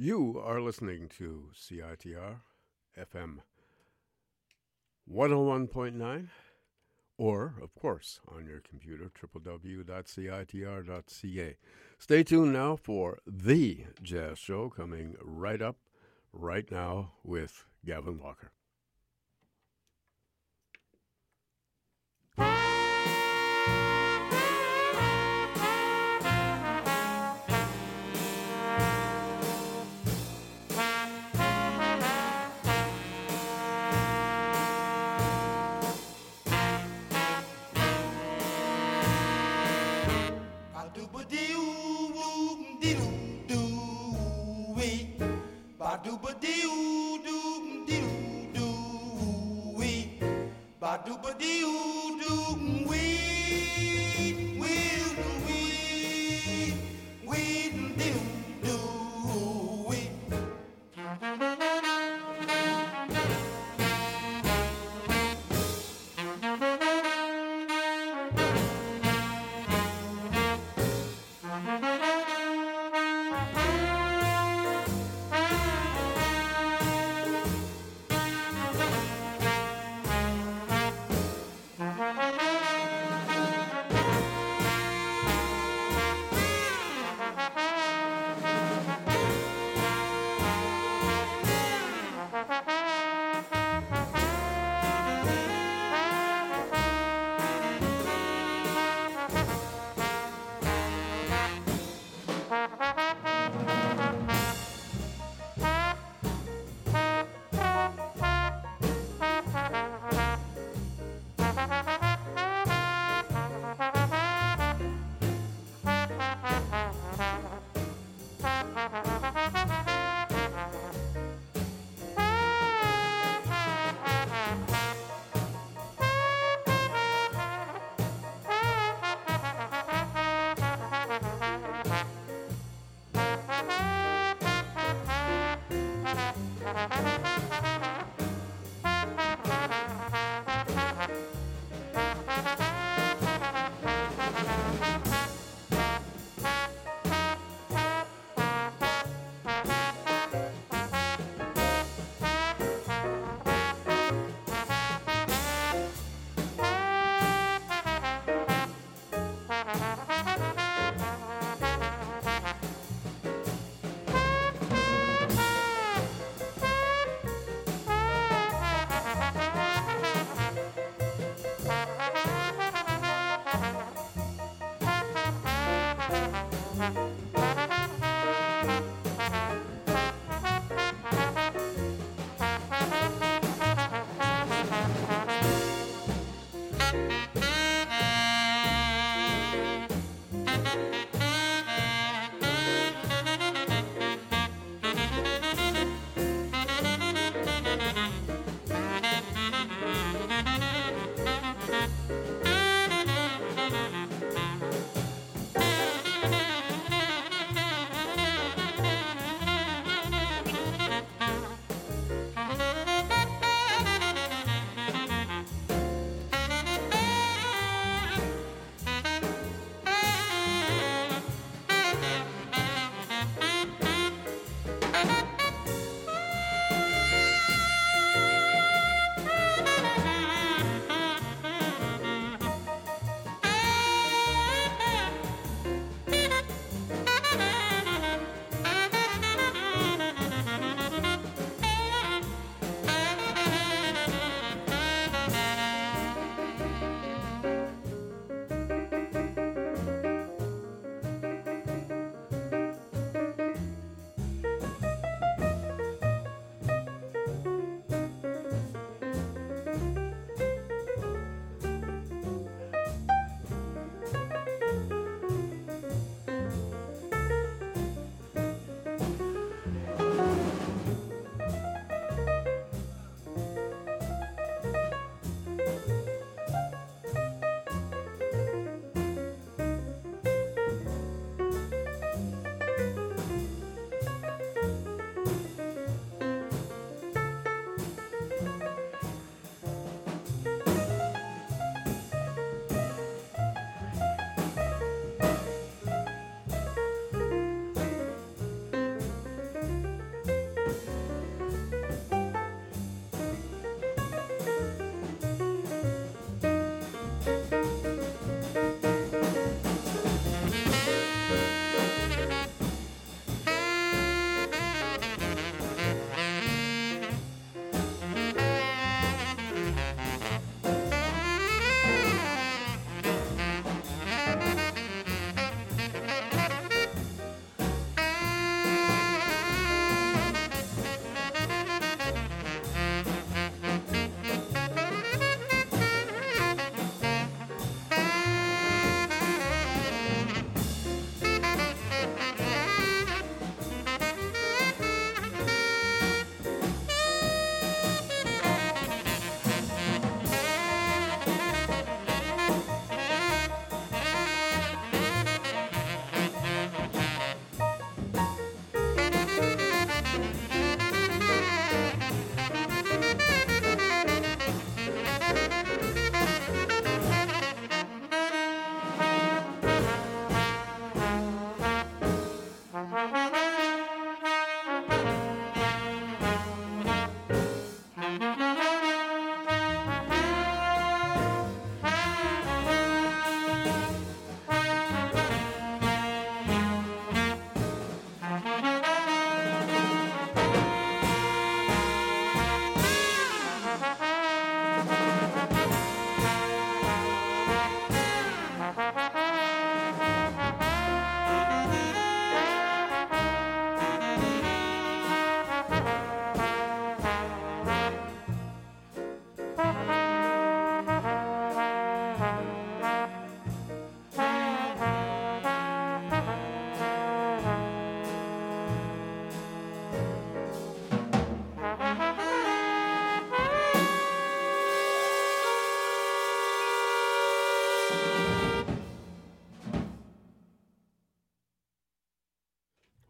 You are listening to CITR FM 101.9, or, of course, on your computer, www.citr.ca. Stay tuned now for The Jazz Show coming right up, right now, with Gavin Walker. ba ba doo doo doo doo wee, ba ba doo doo.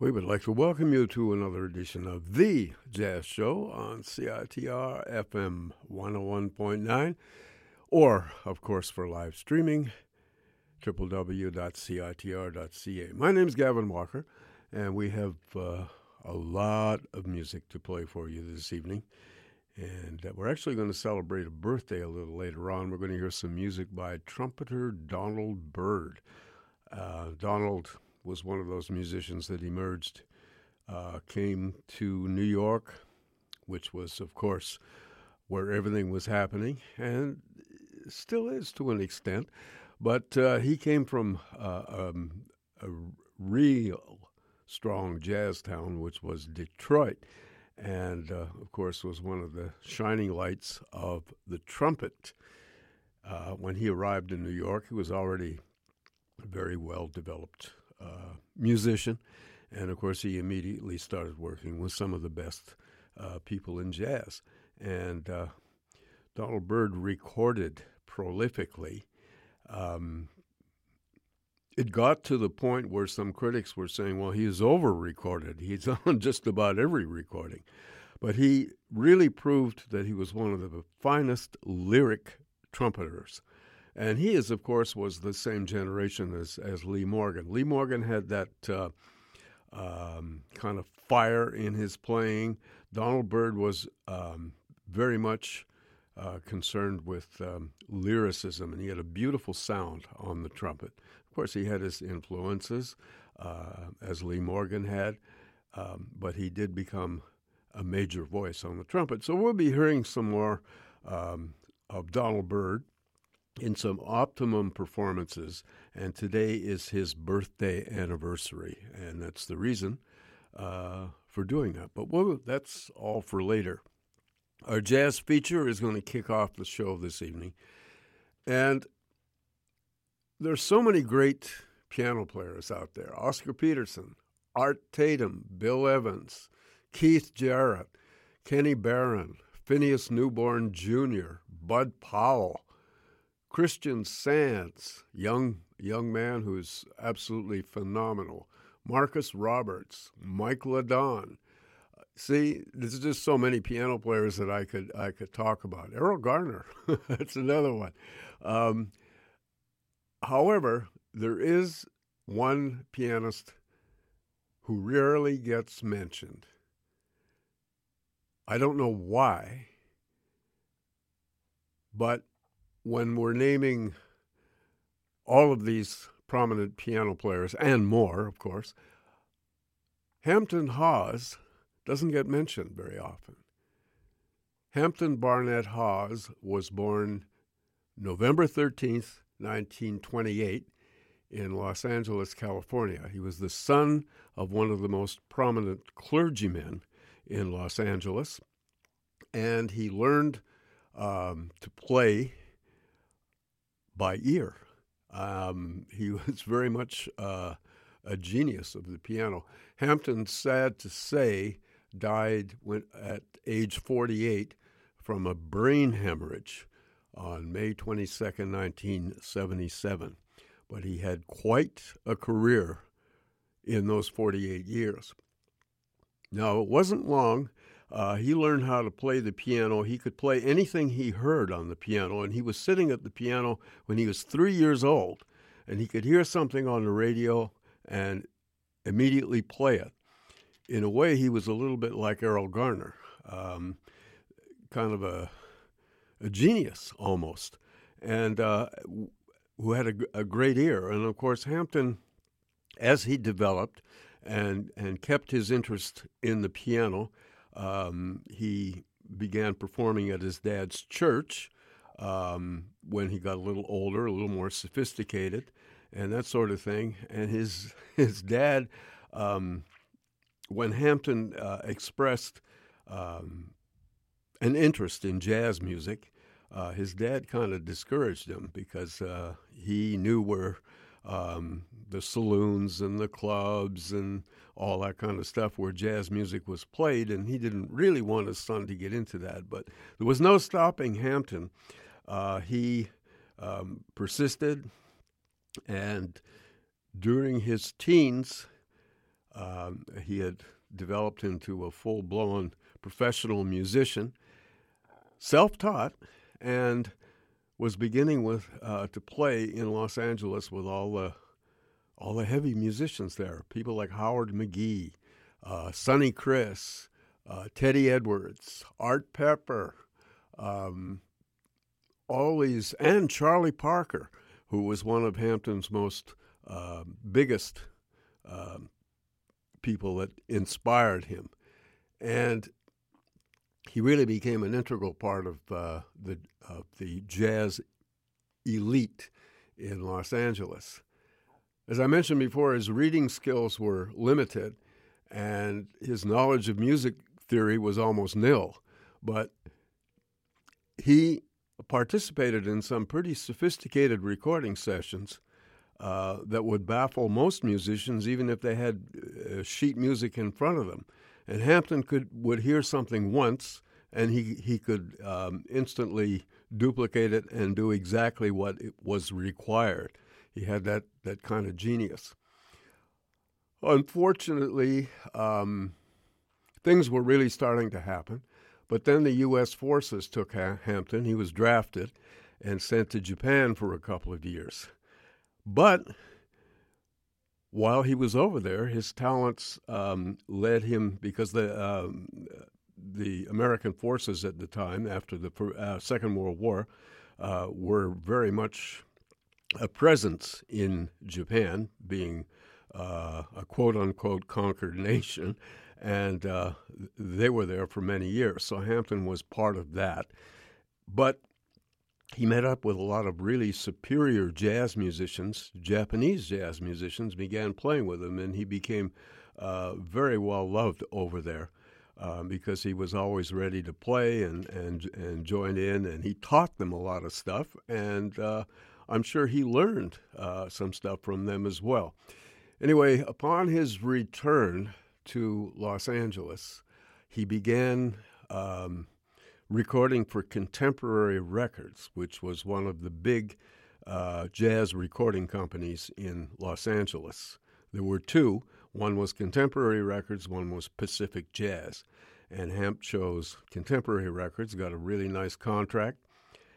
We would like to welcome you to another edition of The Jazz Show on CITR FM 101.9, or, of course, for live streaming, www.citr.ca. My name is Gavin Walker, and we have uh, a lot of music to play for you this evening. And uh, we're actually going to celebrate a birthday a little later on. We're going to hear some music by trumpeter Donald Byrd. Uh, Donald was one of those musicians that emerged, uh, came to New York, which was, of course, where everything was happening, and still is to an extent. But uh, he came from uh, um, a real strong jazz town, which was Detroit and uh, of course was one of the shining lights of the trumpet. Uh, when he arrived in New York, he was already a very well developed uh, musician, and of course, he immediately started working with some of the best uh, people in jazz. And uh, Donald Byrd recorded prolifically. Um, it got to the point where some critics were saying, well, he's over recorded. He's on just about every recording. But he really proved that he was one of the finest lyric trumpeters. And he is, of course, was the same generation as, as Lee Morgan. Lee Morgan had that uh, um, kind of fire in his playing. Donald Byrd was um, very much uh, concerned with um, lyricism, and he had a beautiful sound on the trumpet Of course, he had his influences, uh, as Lee Morgan had, um, but he did become a major voice on the trumpet. So we'll be hearing some more um, of Donald Byrd in some optimum performances, and today is his birthday anniversary, and that's the reason uh, for doing that. But we'll, that's all for later. Our jazz feature is going to kick off the show this evening, and there's so many great piano players out there Oscar Peterson, Art Tatum, Bill Evans, Keith Jarrett, Kenny Barron, Phineas Newborn Jr., Bud Powell, Christian Sands, young young man who's absolutely phenomenal. Marcus Roberts, Mike LeDonne. See, there's just so many piano players that I could I could talk about. Erroll Garner, that's another one. Um, However, there is one pianist who rarely gets mentioned. I don't know why, but when we're naming all of these prominent piano players and more, of course, Hampton Hawes doesn't get mentioned very often. Hampton Barnett Hawes was born November 13th, 1928 in Los Angeles, California. He was the son of one of the most prominent clergymen in Los Angeles, and he learned um, to play by ear. Um, he was very much uh, a genius of the piano. Hampton, sad to say, died when, at age 48 from a brain hemorrhage on May 22, 1977. But he had quite a career in those 48 years. Now, it wasn't long. Uh, he learned how to play the piano. He could play anything he heard on the piano, and he was sitting at the piano when he was three years old, and he could hear something on the radio and immediately play it. In a way, he was a little bit like Erroll Garner, um, kind of a a genius almost, and uh, who had a, a, great ear. And of course, Hampton, as he developed and and kept his interest in the piano, um, he began performing at his dad's church um, when he got a little older, a little more sophisticated, and that sort of thing. And his his dad, um, when Hampton uh, expressed um, an interest in jazz music. Uh, his dad kind of discouraged him because uh, he knew where um, the saloons and the clubs and all that kind of stuff where jazz music was played, and he didn't really want his son to get into that. But there was no stopping Hampton. Uh, he um, persisted, and during his teens, Um, he had developed into a full blown professional musician, self taught, and was beginning with uh, to play in Los Angeles with all the all the heavy musicians there, people like Howard McGhee, uh, Sonny Criss, uh, Teddy Edwards, Art Pepper, um, all these, and Charlie Parker, who was one of Hampton's most uh, biggest um, people that inspired him, and he really became an integral part of uh, the of the jazz elite in Los Angeles. As I mentioned before, his reading skills were limited, and his knowledge of music theory was almost nil. But he participated in some pretty sophisticated recording sessions uh, that would baffle most musicians, even if they had uh, sheet music in front of them. And Hampton could would hear something once, and he he could um, instantly duplicate it and do exactly what was required. He had that that kind of genius. Unfortunately, um, things were really starting to happen. But then the U.S. forces took ha- Hampton. He was drafted and sent to Japan for a couple of years. But while he was over there, his talents um, led him because the um, the American forces at the time, after the uh, Second World War, uh, were very much a presence in Japan, being uh, a quote unquote conquered nation, and uh, they were there for many years. So Hampton was part of that. But he met up with a lot of really superior jazz musicians, Japanese jazz musicians, began playing with him, and he became uh, very well loved over there. Uh, because he was always ready to play and, and and join in, and he taught them a lot of stuff, and uh, I'm sure he learned uh, some stuff from them as well. Anyway, upon his return to Los Angeles, he began um, recording for Contemporary Records, which was one of the big uh, jazz recording companies in Los Angeles. There were two. One was Contemporary Records, one was Pacific Jazz. And Hamp chose Contemporary Records, got a really nice contract,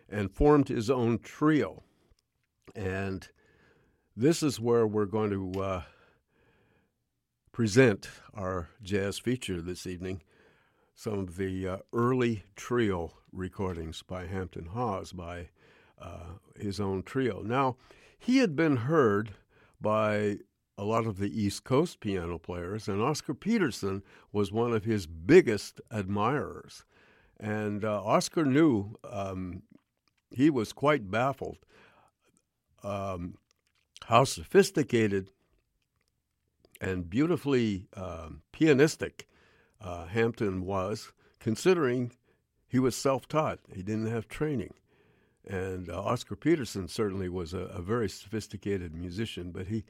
and formed his own trio. And this is where we're going to uh, present our jazz feature this evening some of the uh, early trio recordings by Hampton Hawes, by uh, his own trio. Now, he had been heard by a lot of the East Coast piano players, and Oscar Peterson was one of his biggest admirers. And uh, Oscar knew um, he was quite baffled um, how sophisticated and beautifully um, pianistic uh, Hampton was, considering he was self taught, he didn't have training. And uh, Oscar Peterson certainly was a, a, very sophisticated musician, but he,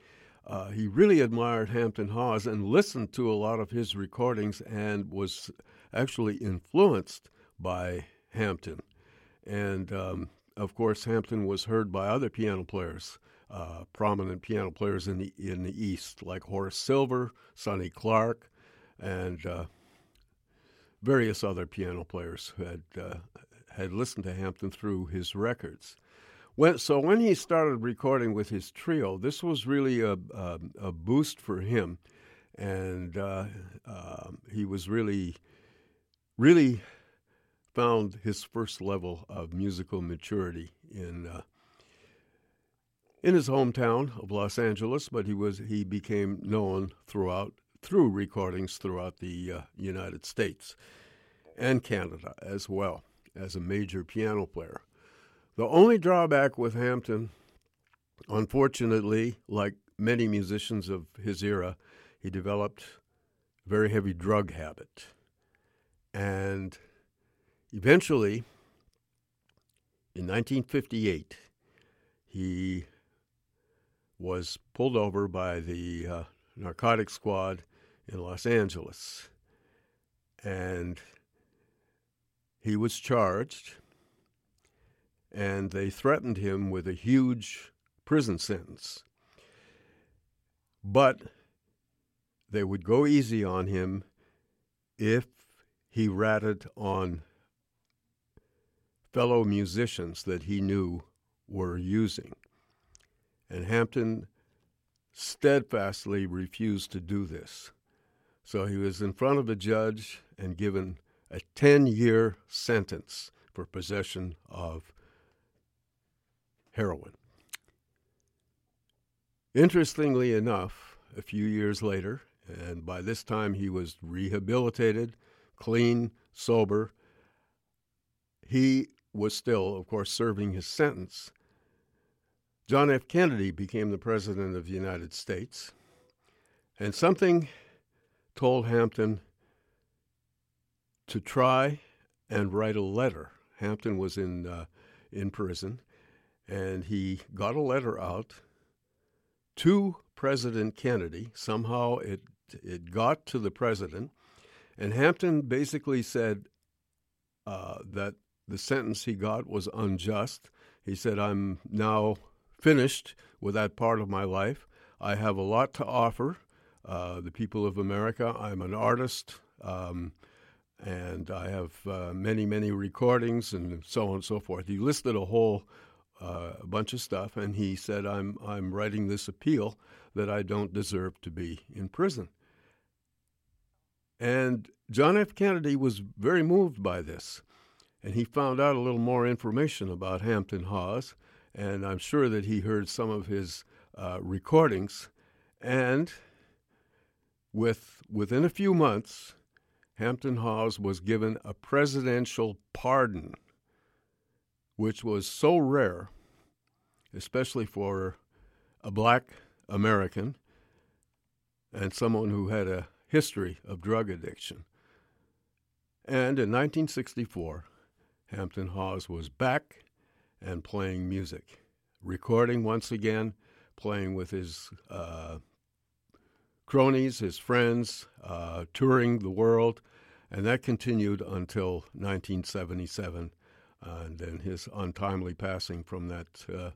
uh, he really admired Hampton Hawes and listened to a lot of his recordings and was actually influenced by Hampton. And um, of course, Hampton was heard by other piano players, uh, prominent piano players in the in the East, like Horace Silver, Sonny Clark, and uh, various other piano players who had uh, had listened to Hampton through his records. When, so when he started recording with his trio, this was really a, a, a boost for him, and uh, uh, he was really, really found his first level of musical maturity in uh, in his hometown of Los Angeles. But he was he became known throughout through recordings throughout the uh, United States and Canada as well as a major piano player. The only drawback with Hampton, unfortunately, like many musicians of his era, he developed a very heavy drug habit. And eventually, in 1958, he was pulled over by the uh, narcotic squad in Los Angeles. And he was charged, and they threatened him with a huge prison sentence. But they would go easy on him if he ratted on fellow musicians that he knew were using. And Hampton steadfastly refused to do this. So he was in front of a judge and given a 10 year sentence for possession of heroin. Interestingly enough, a few years later, and by this time he was rehabilitated, clean, sober, he was still, of course, serving his sentence. John F. Kennedy became the President of the United States, and something told Hampton to try and write a letter. Hampton was in, uh, in prison, and he got a letter out to President Kennedy. Somehow it, it got to the president, and Hampton basically said uh, that the sentence he got was unjust. He said, I'm now finished with that part of my life. I have a lot to offer uh, the people of America. I'm an artist, um, and I have uh, many, many recordings and so on and so forth. He listed a whole uh, bunch of stuff, and he said, I'm, I'm writing this appeal that I don't deserve to be in prison. And John F. Kennedy was very moved by this, and he found out a little more information about Hampton Hawes and I'm sure that he heard some of his uh, recordings. And with within a few months, Hampton Hawes was given a presidential pardon, which was so rare, especially for a black American and someone who had a history of drug addiction. And in 1964, Hampton Hawes was back and playing music, recording once again, playing with his uh, cronies, his friends, uh, touring the world, and that continued until 1977, and then his untimely passing from that uh,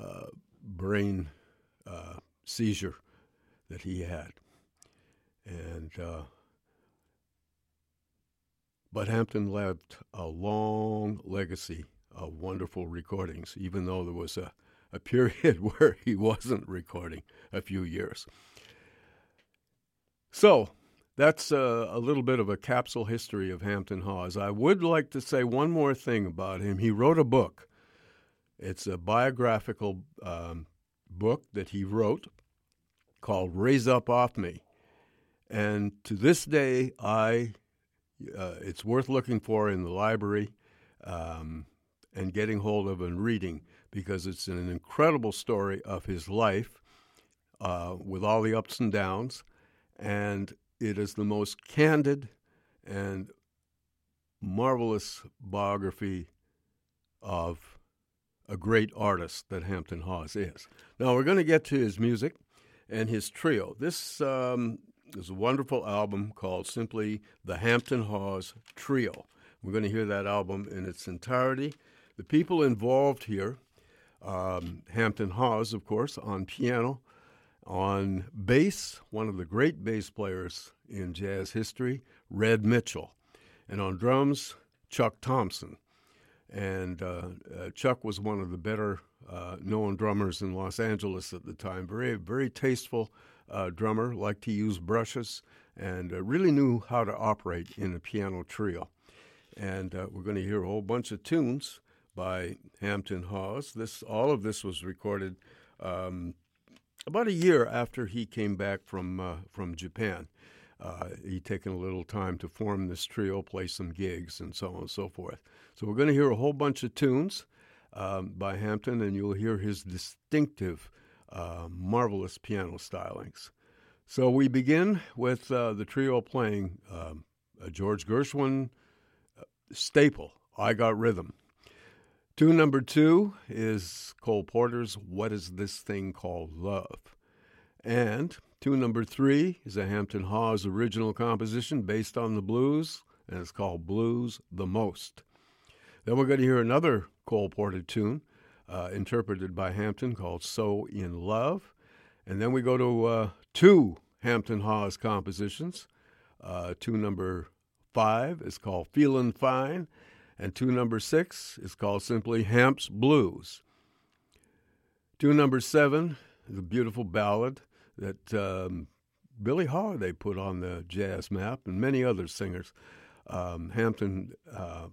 uh brain uh, seizure that he had. And uh, but Hampton left a long legacy of wonderful recordings, even though there was a, a period where he wasn't recording a few years. So that's a, a, little bit of a capsule history of Hampton Hawes. I would like to say one more thing about him. He wrote a book. It's a biographical um, book that he wrote called "Raise Up Off Me," and to this day, I uh, it's worth looking for in the library. Um, and getting hold of and reading because it's an incredible story of his life uh, with all the ups and downs. And it is the most candid and marvelous biography of a great artist that Hampton Hawes is. Now, we're going to get to his music and his trio. This um, is a wonderful album called simply The Hampton Hawes Trio. We're going to hear that album in its entirety. The people involved here um, Hampton Hawes, of course, on piano, on bass, one of the great bass players in jazz history, Red Mitchell, and on drums, Chuck Thompson. And uh, uh, Chuck was one of the better uh, known drummers in Los Angeles at the time. Very, very tasteful uh, drummer, liked to use brushes, and uh, really knew how to operate in a piano trio. And uh, we're going to hear a whole bunch of tunes by Hampton Hawes. This all of this was recorded um, about a year after he came back from uh, from Japan. Uh, he'd taken a little time to form this trio, play some gigs, and so on and so forth. So we're going to hear a whole bunch of tunes um, by Hampton, and you'll hear his distinctive, uh, marvelous piano stylings. So we begin with uh, the trio playing um, a George Gershwin uh, staple, "I Got Rhythm." Tune number two is Cole Porter's What Is This Thing Called Love? And tune number three is a Hampton Hawes original composition based on the blues, and it's called Blues the Most. Then we're going to hear another Cole Porter tune uh, interpreted by Hampton called So in Love. And then we go to uh, two Hampton Hawes compositions. Uh, tune number five is called Feelin' Fine, and two number six is called simply Hamp's Blues. Two number seven is a beautiful ballad that um, Billie Holiday put on the jazz map, and many other singers. Um, Hampton uh,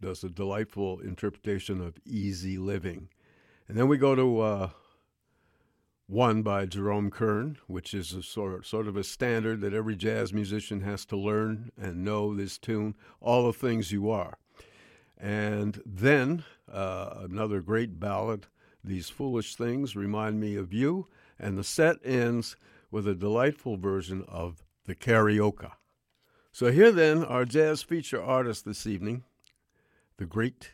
does a delightful interpretation of Easy Living. And then we go to uh, one by Jerome Kern, which is a sort, sort of a standard that every jazz musician has to learn and know this tune, All the Things You Are. And then uh, another great ballad, These Foolish Things Remind Me of You. And the set ends with a delightful version of the Carioca. So here then, our jazz feature artist this evening, the great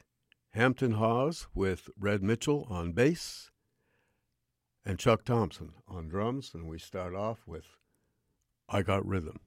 Hampton Hawes with Red Mitchell on bass and Chuck Thompson on drums. And we start off with I Got Rhythm.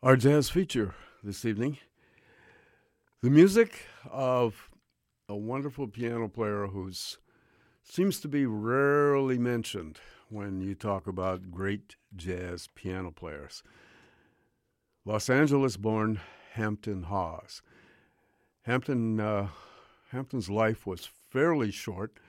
Our jazz feature this evening the music of a wonderful piano player who seems to be rarely mentioned when you talk about great jazz piano players. Los Angeles born Hampton Hawes. Hampton, uh, Hampton's life was fairly short,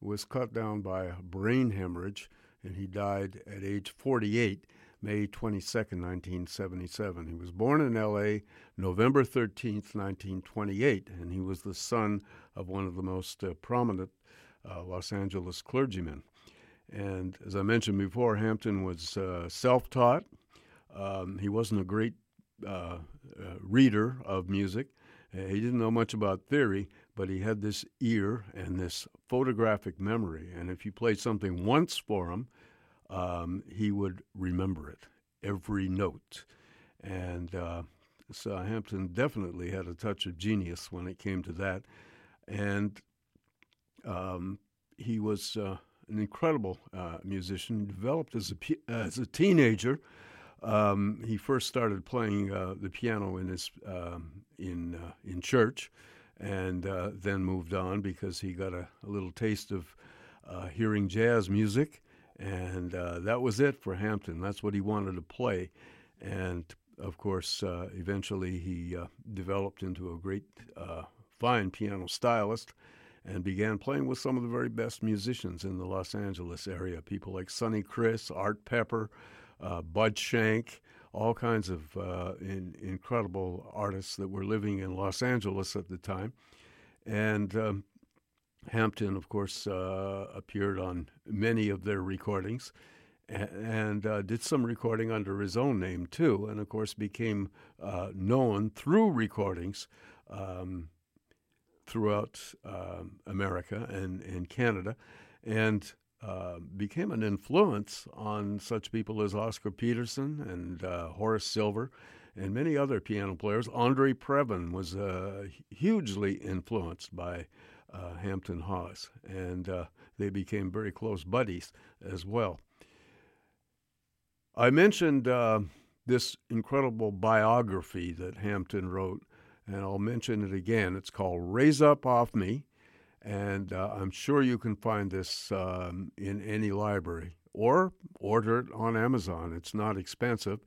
was cut down by a brain hemorrhage, and he died at age 48 May 22, 1977. He was born in L.A. November 13, 1928, and he was the son of one of the most uh, prominent uh, Los Angeles clergymen. And as I mentioned before, Hampton was uh, self taught. Um, he wasn't a great uh, uh, reader of music. Uh, he didn't know much about theory, but he had this ear and this photographic memory. And if you played something once for him, um, he would remember it, every note. And uh, so Hampton definitely had a touch of genius when it came to that. And um, he was uh, an incredible uh, musician, developed as a, as a teenager. Um, he first started playing uh, the piano in his um, in uh, in church, and uh, then moved on because he got a, a little taste of hearing jazz music, and uh, that was it for Hampton. That's what he wanted to play. And of course, uh, eventually he uh, developed into a great, uh, fine piano stylist and began playing with some of the very best musicians in the Los Angeles area. People like Sonny Criss, Art Pepper, uh, Bud Shank, all kinds of uh, in, incredible artists that were living in Los Angeles at the time. And um, Hampton, of course, uh, appeared on many of their recordings and, uh, did some recording under his own name too, and of course became uh, known through recordings um, throughout um, America and, and Canada, and uh, became an influence on such people as Oscar Peterson and uh, Horace Silver and many other piano players. Andre Previn was uh, hugely influenced by Hampton Hawes, and uh, they became very close buddies as well. I mentioned uh, this incredible biography that Hampton wrote, and I'll mention it again. It's called Raise Up Off Me, and uh, I'm sure you can find this um, in any library or order it on Amazon. It's not expensive,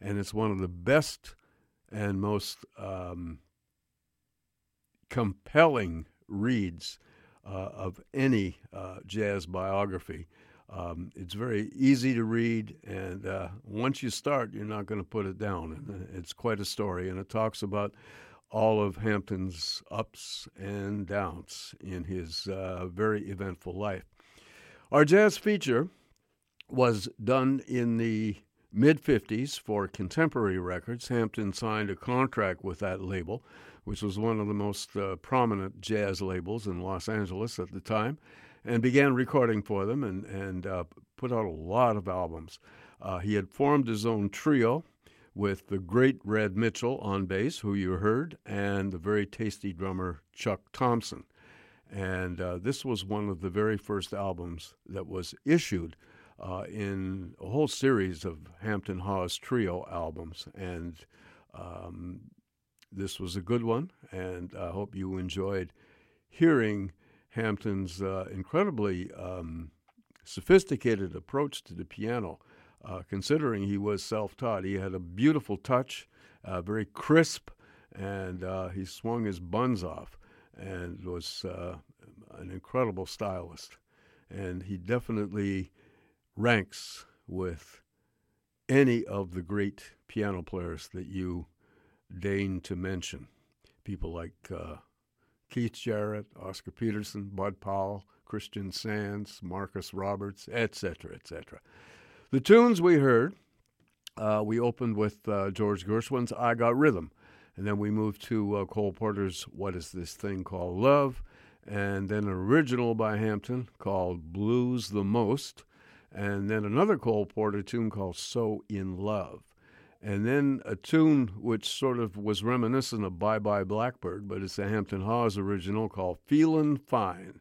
and it's one of the best and most um, compelling reads uh, of any uh, jazz biography. Um, it's very easy to read, and uh, once you start, you're not going to put it down. And uh, it's quite a story, and it talks about all of Hampton's ups and downs in his uh, very eventful life. Our jazz feature was done in the mid 50s for Contemporary Records. Hampton signed a contract with that label which was one of the most uh, prominent jazz labels in Los Angeles at the time, and began recording for them and, and uh, put out a lot of albums. Uh, he had formed his own trio with the great Red Mitchell on bass, who you heard, and the very tasty drummer Chuck Thompson. And uh, this was one of the very first albums that was issued uh, in a whole series of Hampton Hawes trio albums. And um, this was a good one, and I hope you enjoyed hearing Hampton's uh, incredibly um, sophisticated approach to the piano. Uh, considering he was self taught, he had a beautiful touch, uh, very crisp, and uh, he swung his buns off and was uh, an incredible stylist. And he definitely ranks with any of the great piano players that you deign to mention. People like uh, Keith Jarrett, Oscar Peterson, Bud Powell, Christian Sands, Marcus Roberts, etc., etc. The tunes we heard, uh, we opened with uh, George Gershwin's I Got Rhythm, and then we moved to uh, Cole Porter's What Is This Thing Called Love, and then an original by Hampton called Blues the Most, and then another Cole Porter tune called So in Love. And then a tune which sort of was reminiscent of Bye Bye Blackbird, but it's a Hampton Hawes original called Feelin' Fine.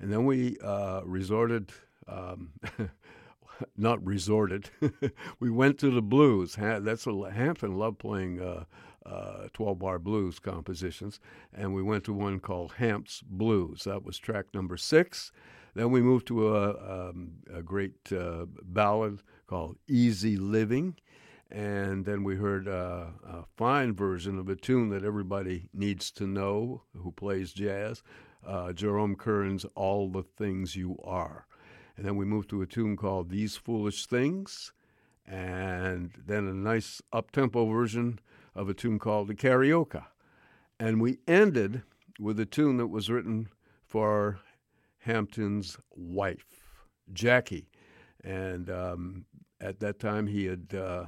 And then we uh, resorted, um, not resorted, we went to the blues. That's a, Hampton loved playing uh, uh, 12 bar blues compositions. And we went to one called Hamp's Blues. That was track number six. Then we moved to a, um, a great uh, ballad called Easy Living. And then we heard uh, a fine version of a tune that everybody needs to know who plays jazz uh, Jerome Kern's All the Things You Are. And then we moved to a tune called These Foolish Things. And then a nice up tempo version of a tune called The Carioca. And we ended with a tune that was written for Hampton's wife, Jackie. And um, at that time, he had uh,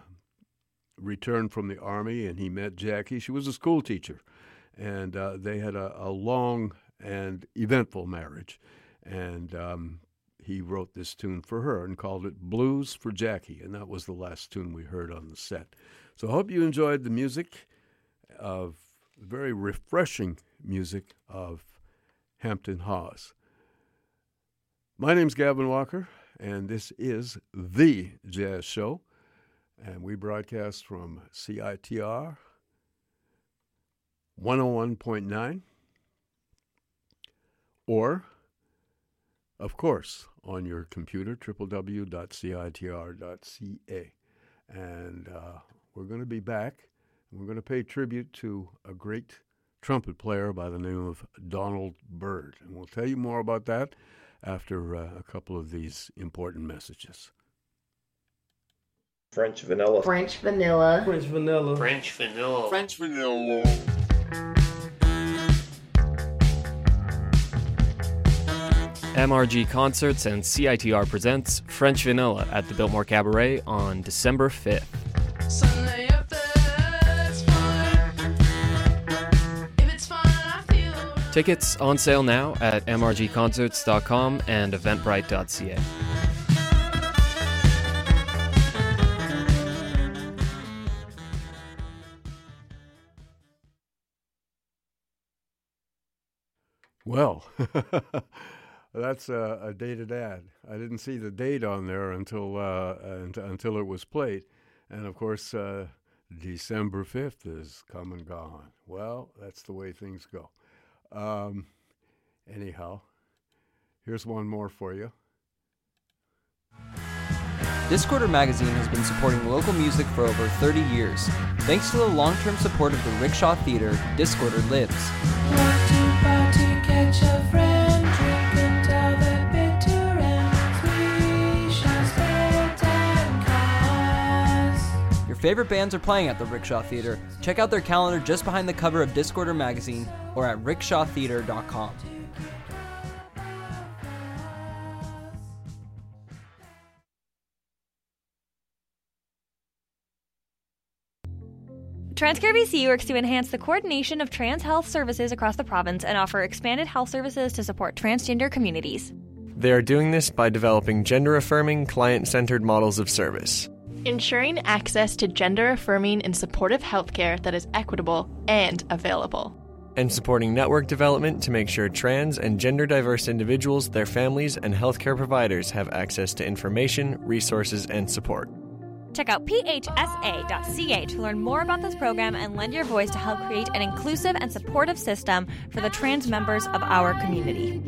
returned from the Army and he met Jackie. She was a school teacher. And uh, they had a, a, long and eventful marriage. And um, he wrote this tune for her and called it Blues for Jackie. And that was the last tune we heard on the set. So I hope you enjoyed the music of very refreshing music of Hampton Hawes. My name's Gavin Walker, and this is The Jazz Show. And we broadcast from CITR 101.9, or, of course, on your computer, www.citr.ca. And uh, we're going to be back. We're going to pay tribute to a great trumpet player by the name of Donald Byrd. And we'll tell you more about that after uh, a couple of these important messages. French vanilla. French vanilla. French vanilla. French vanilla. French vanilla. MRG Concerts and CITR presents French Vanilla at the Biltmore Cabaret on December 5th. Tickets on sale now at mrgconcerts.com and eventbrite.ca. Well, that's a, a, dated ad. I didn't see the date on there until uh, until it was played, and of course, uh, December fifth is come and gone. Well, that's the way things go. Um, anyhow, here's one more for you. Discorder Magazine has been supporting local music for over 30 years. Thanks to the long term support of the Rickshaw Theater, Discorder lives. Favorite bands are playing at the Rickshaw Theater. Check out their calendar just behind the cover of Discorder magazine or at rickshawtheater.com. Trans Care BC works to enhance the coordination of trans health services across the province and offer expanded health services to support transgender communities. They are doing this by developing gender affirming, client centered models of service, ensuring access to gender affirming and supportive healthcare that is equitable and available, and supporting network development to make sure trans and gender diverse individuals, their families, and healthcare providers have access to information, resources, and support. Check out phsa.ca to learn more about this program and lend your voice to help create an inclusive and supportive system for the trans members of our community.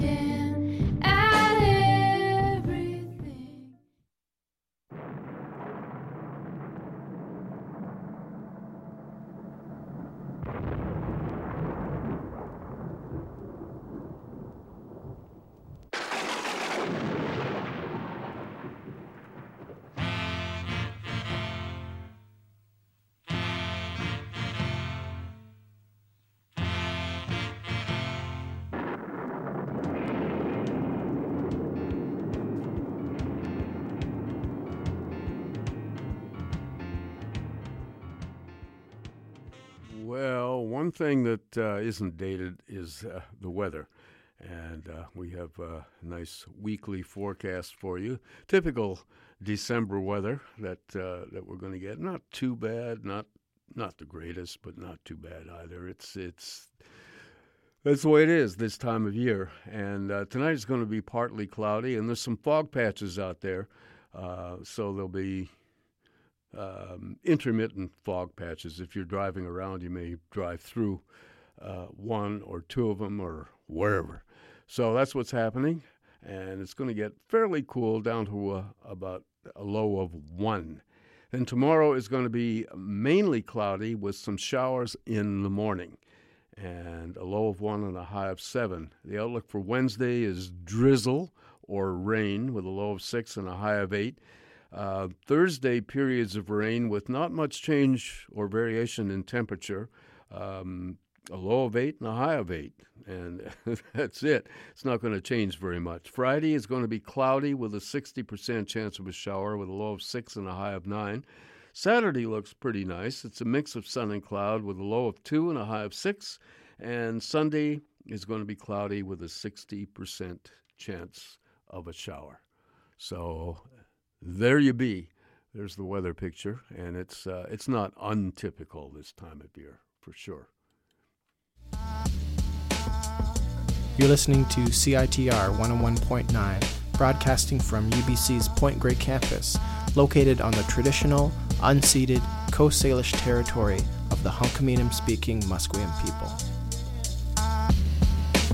Thing that uh, not dated is uh, the weather. And uh, we have a nice weekly forecast for you. Typical December weather that uh, that we're going to get. Not too bad, not not the greatest, but not too bad either. It's it's that's the way it is this time of year. And uh, tonight is going to be partly cloudy, and there's some fog patches out there. Uh, so there'll be um, intermittent fog patches. If you're driving around, you may drive through uh, one or two of them or wherever. So that's what's happening, and it's going to get fairly cool down to a, about a low of one. Then tomorrow is going to be mainly cloudy with some showers in the morning and a low of one and a high of seven. The outlook for Wednesday is drizzle or rain with a low of six and a high of eight. Uh, Thursday, periods of rain with not much change or variation in temperature. Um, a low of eight and a high of eight, and that's it. It's not going to change very much. Friday is going to be cloudy with a 60% chance of a shower with a low of six and a high of nine. Saturday looks pretty nice. It's a mix of sun and cloud with a low of two and a high of six. And Sunday is going to be cloudy with a 60% chance of a shower. So there you be. There's the weather picture, and it's uh, it's not untypical this time of year for sure. You're listening to CITR 101.9, broadcasting from UBC's Point Grey campus, located on the traditional, unceded Coast Salish territory of the Hunkaminam speaking Musqueam people.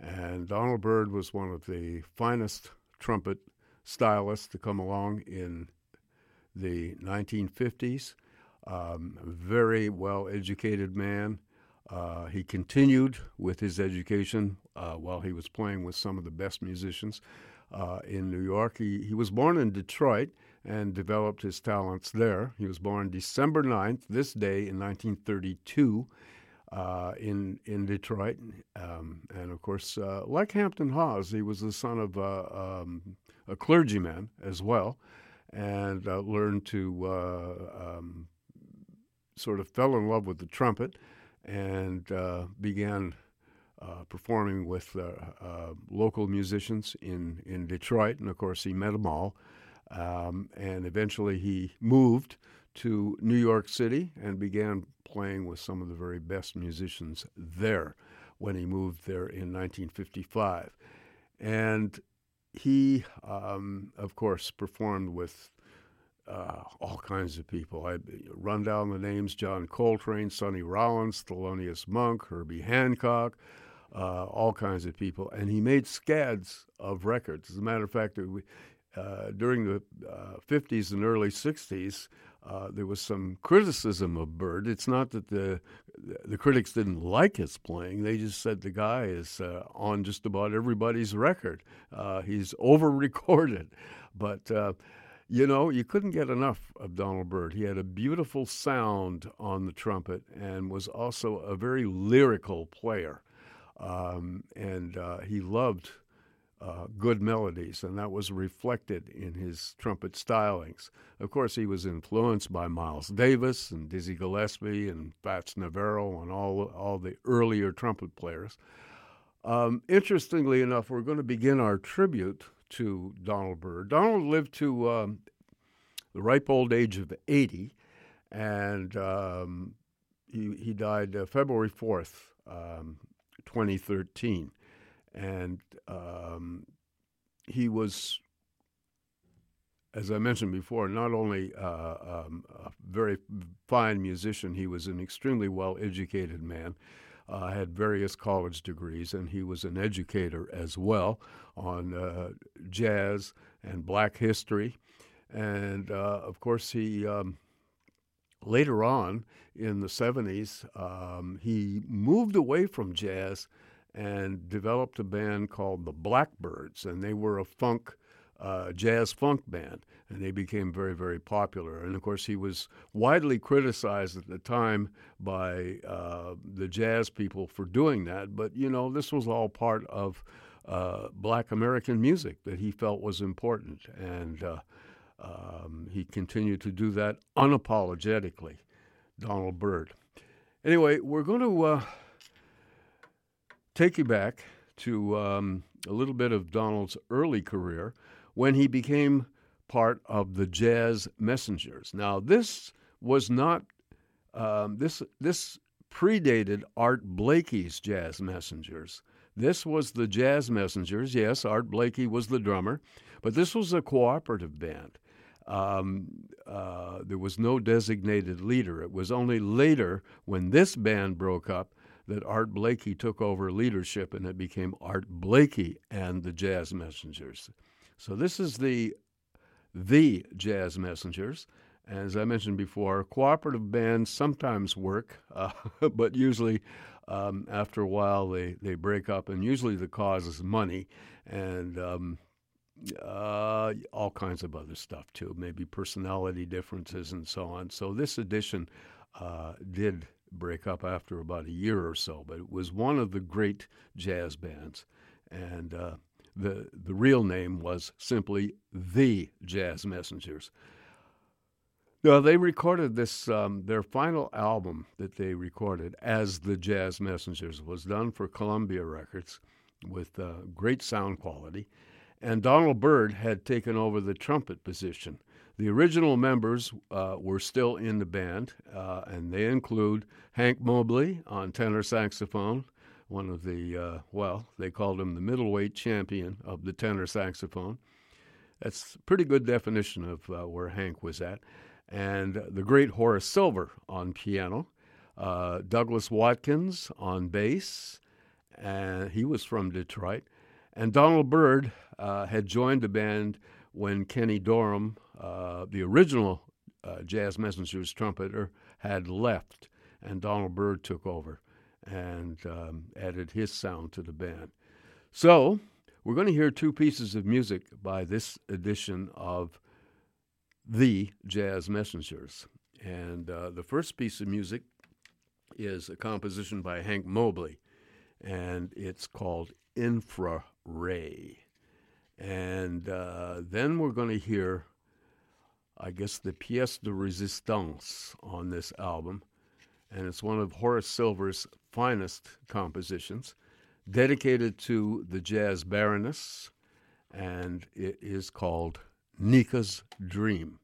And Donald Byrd was one of the finest trumpet stylists to come along in the 1950s. Um, very well educated man. Uh, he continued with his education uh, while he was playing with some of the best musicians uh, in New York. He, he was born in Detroit and developed his talents there. He was born December 9th, this day in 1932 uh, in in Detroit, um, and of course, uh, like Hampton Hawes, he was the son of uh, um, a clergyman as well, and uh, learned to uh, um, sort of fell in love with the trumpet, and uh, began performing with local musicians in in Detroit, and of course, he met them all, um, and eventually he moved to New York City and began playing with some of the very best musicians there when he moved there in 1955. And he, um, of course, performed with uh, all kinds of people. I run down the names: John Coltrane, Sonny Rollins, Thelonious Monk, Herbie Hancock, uh, all kinds of people. And he made scads of records. As a matter of fact, uh, during the 50s uh, and early 60s, uh, there was some criticism of Byrd. It's not that the the critics didn't like his playing; they just said the guy is uh, on just about everybody's record. Uh, he's over-recorded, but uh, you know you couldn't get enough of Donald Byrd. He had a beautiful sound on the trumpet and was also a very lyrical player. um, and uh, he loved uh, good melodies, and that was reflected in his trumpet stylings. Of course, he was influenced by Miles Davis and Dizzy Gillespie and Fats Navarro and all all the earlier trumpet players. Um, interestingly enough, we're going to begin our tribute to Donald Byrd. Donald lived to um, the ripe old age of 80, and um, he, he died uh, February 4th, um, 2013 and um, he was, as I mentioned before, not only uh, um, a very fine musician, he was an extremely well educated man. Uh, had various college degrees, and he was an educator as well on uh, jazz and black history. And uh, of course, he um, later on in the 70s, um, he moved away from jazz and developed a band called the Blackbyrds, and they were a funk, uh, jazz funk band, and they became very, very popular. And of course, he was widely criticized at the time by uh, the jazz people for doing that. But you know, this was all part of uh, Black American music that he felt was important, and uh, um, he continued to do that unapologetically. Donald Byrd. Anyway, we're going to uh, take you back to um, a little bit of Donald's early career when he became part of the Jazz Messengers. Now, this was not um, this this predated Art Blakey's Jazz Messengers. This was the Jazz Messengers. Yes, Art Blakey was the drummer, but this was a cooperative band. Um, uh, there was no designated leader. It was only later, when this band broke up, that Art Blakey took over leadership and it became Art Blakey and the Jazz Messengers. So this is the the Jazz Messengers. As I mentioned before, cooperative bands sometimes work, uh, but usually um, after a while they, they break up, and usually the cause is money and um, uh, all kinds of other stuff too, maybe personality differences and so on. So this edition uh, did break up after about a year or so, but it was one of the great jazz bands. And uh, the, the real name was simply The Jazz Messengers. Now, they recorded this, um, their final album that they recorded as The Jazz Messengers was done for Columbia Records with uh, great sound quality. And Donald Byrd had taken over the trumpet position. The original members uh, were still in the band, uh, and they include Hank Mobley on tenor saxophone, one of the, uh, well, they called him the middleweight champion of the tenor saxophone. That's a pretty good definition of uh, where Hank was at. And the great Horace Silver on piano, uh, Douglas Watkins on bass, and he was from Detroit. And Donald Byrd uh, had joined the band when Kenny Dorham, uh, the original uh, Jazz Messengers trumpeter, had left, and Donald Byrd took over and um, added his sound to the band. So, we're going to hear two pieces of music by this edition of The Jazz Messengers. And uh, the first piece of music is a composition by Hank Mobley, and it's called Infra Ray. And uh, then we're going to hear, I guess, the pièce de résistance on this album. And it's one of Horace Silver's finest compositions, dedicated to the jazz baroness. And it is called Nica's Dream.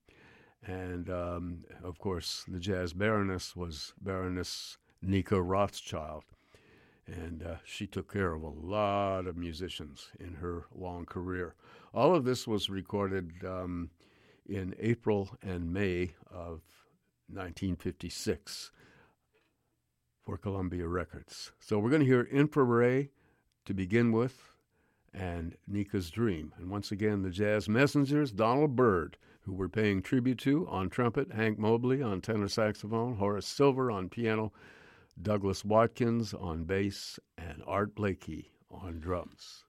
And um, of course, the jazz baroness was Baroness Nica Rothschild and uh, she took care of a lot of musicians in her long career. All of this was recorded um, in April and May of 1956 for Columbia Records. So we're going to hear Infra-Rae to begin with and Nica's Dream. And once again, the Jazz Messengers, Donald Byrd, who we're paying tribute to on trumpet, Hank Mobley on tenor saxophone, Horace Silver on piano, Douglas Watkins on bass, and Art Blakey on drums.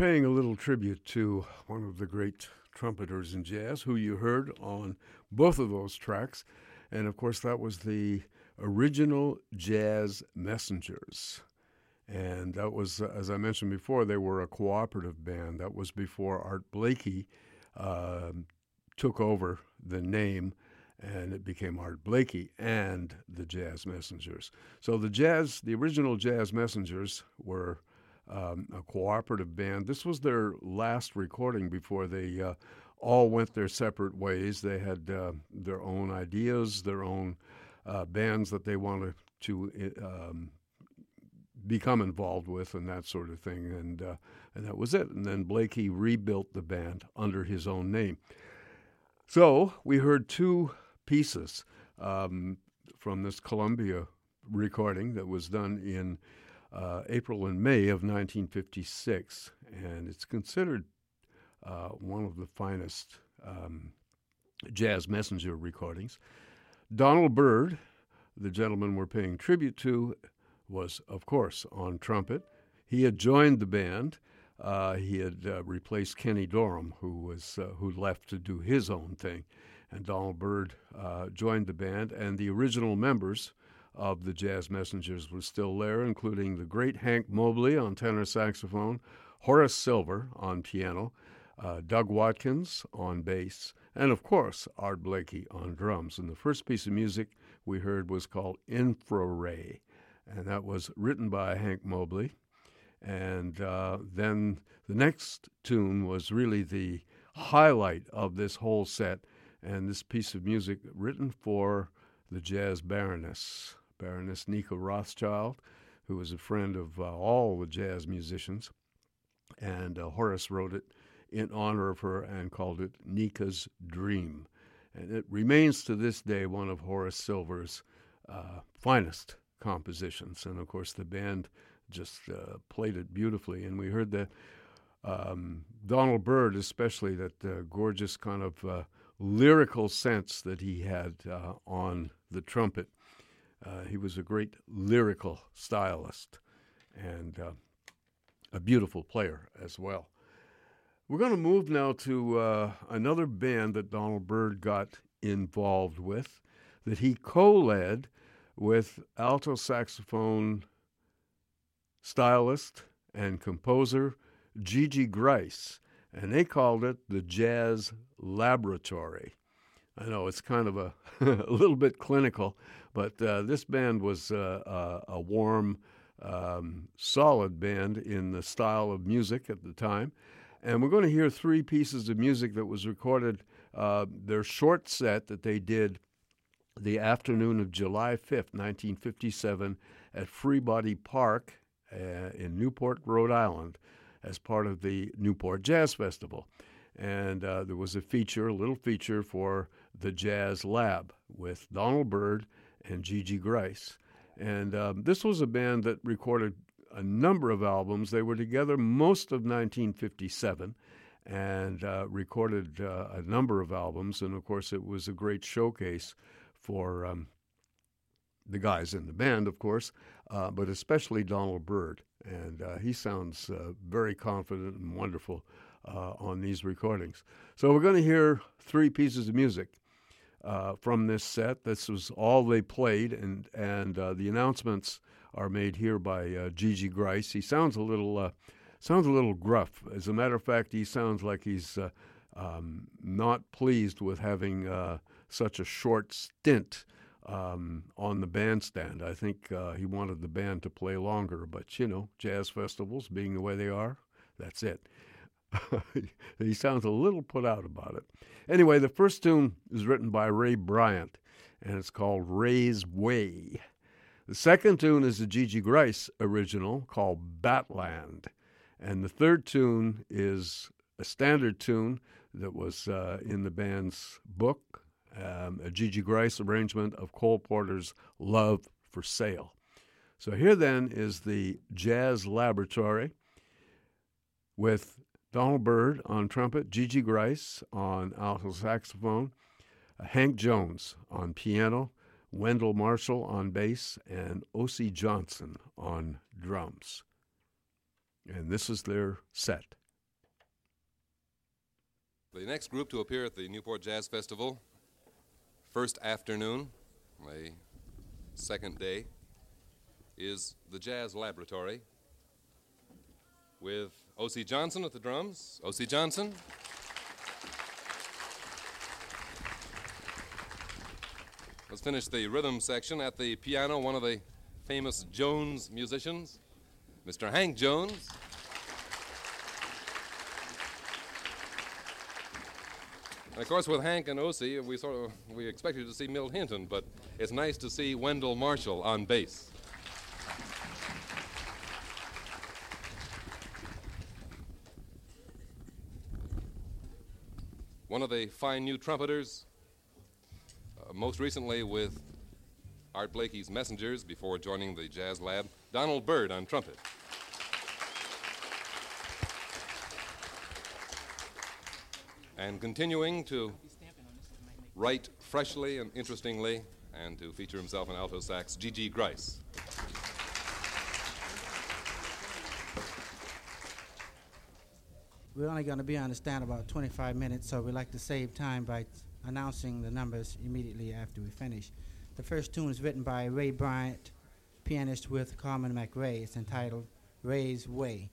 Paying a little tribute to one of the great trumpeters in jazz who you heard on both of those tracks. And of course, that was the original Jazz Messengers. And that was, as I mentioned before, they were a cooperative band. That was before Art Blakey uh, took over the name and it became Art Blakey and the Jazz Messengers. So the jazz, the original Jazz Messengers were um, a cooperative band. This was their last recording before they uh, all went their separate ways. They had uh, their own ideas, their own uh, bands that they wanted to um, become involved with, and that sort of thing. And uh, and that was it. And then Blakey rebuilt the band under his own name. So we heard two pieces um, from this Columbia recording that was done in uh, April and May of 1956, and it's considered uh, one of the finest um, jazz messenger recordings. Donald Byrd, the gentleman we're paying tribute to, was, of course, on trumpet. He had joined the band. Uh, he had uh, replaced Kenny Dorham, who was uh, who left to do his own thing, and Donald Byrd uh, joined the band. And the original members of the Jazz Messengers was still there, including the great Hank Mobley on tenor saxophone, Horace Silver on piano, uh, Doug Watkins on bass, and of course Art Blakey on drums. And the first piece of music we heard was called Infra-Rae, and that was written by Hank Mobley. And uh, then the next tune was really the highlight of this whole set, and this piece of music written for the jazz baroness, Baroness Nica Rothschild, who was a friend of uh, all the jazz musicians. And uh, Horace wrote it in honor of her and called it Nica's Dream. And it remains to this day one of Horace Silver's uh, finest compositions. And of course, the band just uh, played it beautifully. And we heard that um, Donald Byrd, especially, that uh, gorgeous kind of uh, lyrical sense that he had on the trumpet. Uh, he was a great lyrical stylist and uh, a beautiful player as well. We're going to move now to uh, another band that Donald Byrd got involved with, that he co led with alto saxophone stylist and composer Gigi Gryce, and they called it the Jazz Laboratory. I know it's kind of a, a little bit clinical, but uh, this band was uh, uh, a warm, um, solid band in the style of music at the time. And we're going to hear three pieces of music that was recorded, uh, their short set that they did the afternoon of July 5th, 1957, at Freebody Park uh, in Newport, Rhode Island, as part of the Newport Jazz Festival. And uh, there was a feature, a little feature for the Jazz Lab with Donald Byrd and Gigi Gryce. And um, this was a band that recorded a number of albums. They were together most of 1957 and uh, recorded uh, a number of albums. And of course, it was a great showcase for um, the guys in the band, of course, uh, but especially Donald Byrd. And uh, he sounds uh, very confident and wonderful uh, on these recordings. So we're going to hear three pieces of music uh, from this set. This was all they played, and and uh, the announcements are made here by uh, Gigi Gryce. He sounds a little uh, sounds a little gruff. As a matter of fact, he sounds like he's uh, um, not pleased with having such a short stint. Um, on the bandstand. I think he wanted the band to play longer, but you know, jazz festivals being the way they are, that's it. he sounds a little put out about it. Anyway, the first tune is written by Ray Bryant, and it's called Ray's Way. The second tune is a Gigi Gryce original called Batland. And the third tune is a standard tune that was uh, in the band's book, um, a Gigi Gryce arrangement of Cole Porter's Love for Sale. So here then is the Jazz Laboratory with Donald Byrd on trumpet, Gigi Gryce on alto saxophone, Hank Jones on piano, Wendell Marshall on bass, and O.C. Johnson on drums. And this is their set. The next group to appear at the Newport Jazz Festival, first afternoon, the second day, is the Jazz Laboratory with O.C. Johnson at the drums. O.C. Johnson. Let's finish the rhythm section at the piano, one of the famous Jones musicians, Mr. Hank Jones. And of course, with Hank and O.C., we sort of we expected to see Milt Hinton, but it's nice to see Wendell Marshall on bass. One of the fine new trumpeters, uh, most recently with Art Blakey's Messengers before joining the Jazz Lab, Donald Byrd on trumpet. and continuing to write freshly and interestingly and to feature himself in alto sax, Gigi Gryce. We're only going to be on the stand about 25 minutes, so we'd like to save time by announcing the numbers immediately after we finish. The first tune is written by Ray Bryant, pianist with Carmen McRae. It's entitled Ray's Way.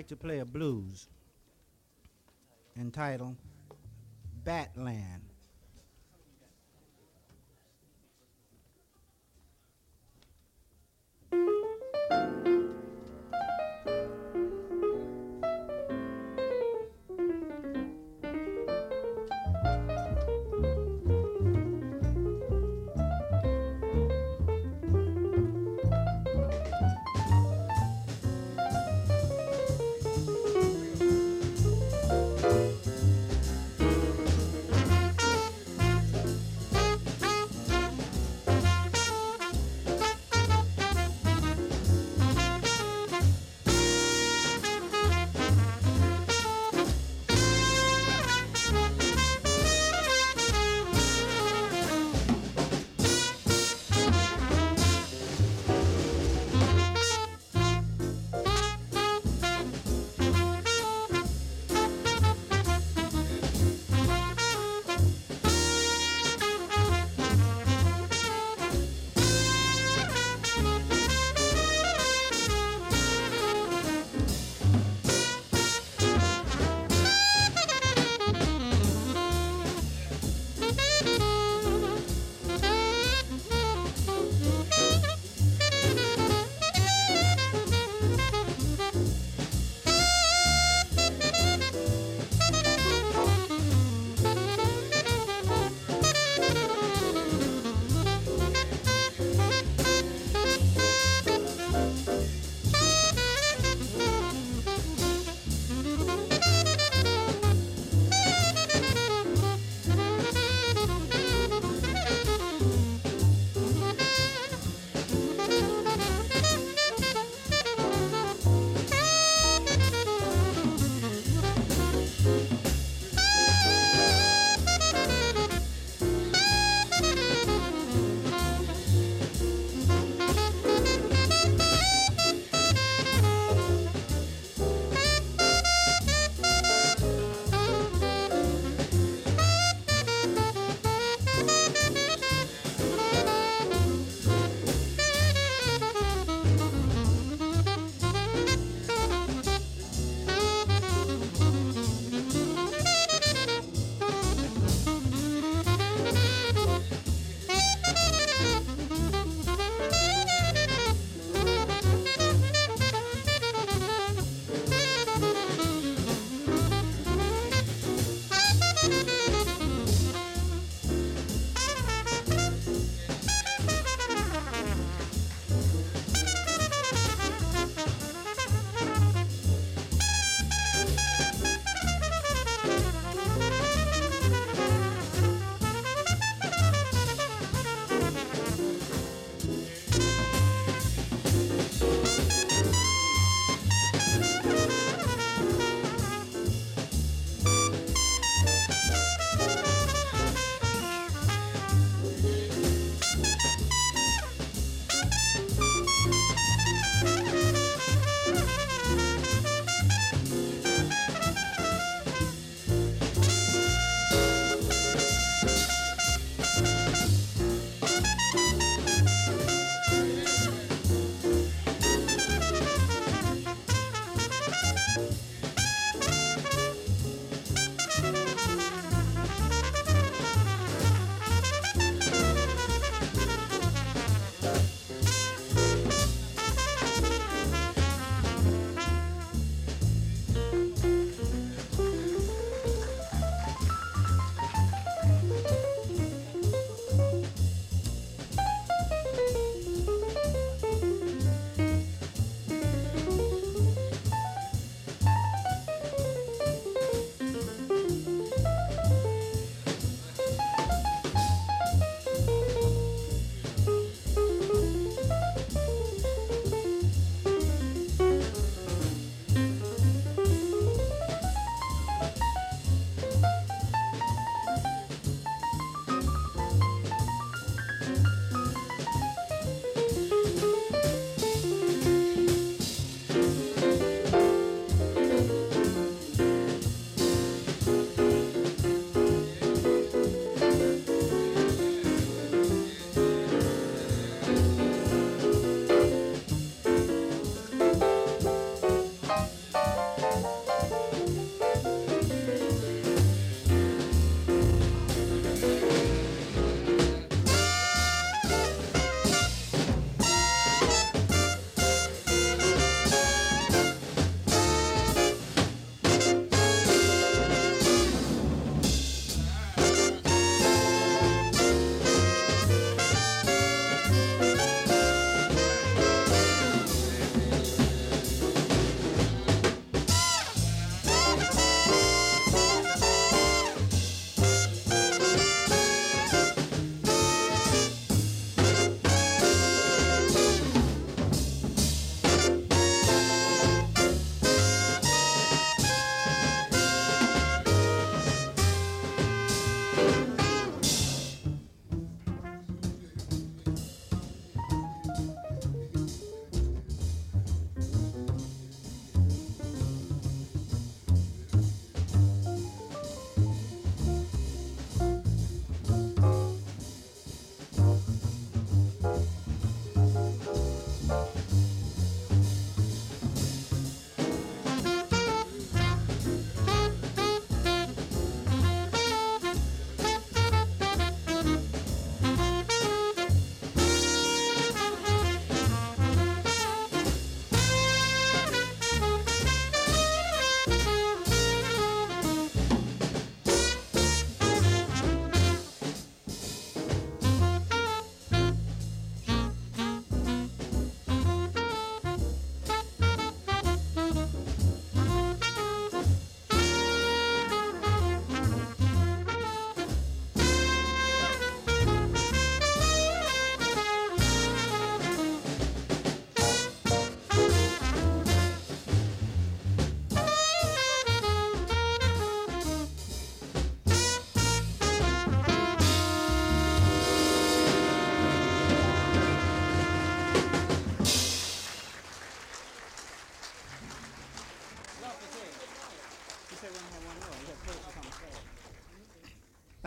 Like to play a blues entitled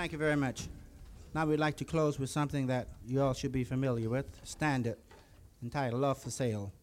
Thank you very much. Now we'd like to close with something that you all should be familiar with, standard, entitled Love for Sale.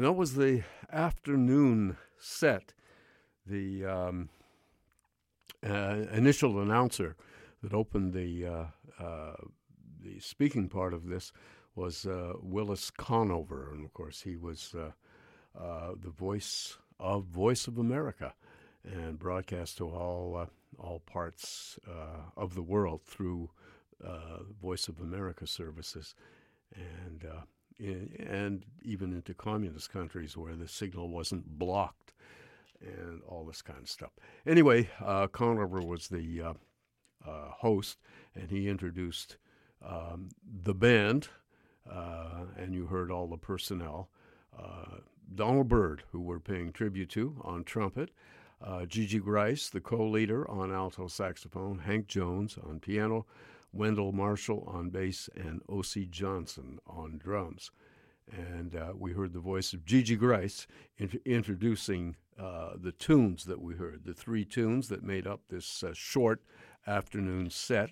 And that was the afternoon set. The um, uh, initial announcer that opened the uh, uh, the speaking part of this was uh, Willis Conover, and of course he was uh, uh, the voice of Voice of America, and broadcast to all all parts of the world through Voice of America services, and in, and even into communist countries where the signal wasn't blocked and all this kind of stuff. Anyway, uh, Conover was the uh, uh, host, and he introduced um, the band, uh, and you heard all the personnel. Uh, Donald Byrd, who we're paying tribute to on trumpet, uh, Gigi Gryce, the co leader on alto saxophone, Hank Jones on piano, Wendell Marshall on bass, and O.C. Johnson on drums. And uh, we heard the voice of Gigi Gryce int- introducing uh, the tunes that we heard, the three tunes that made up this uh, short afternoon set.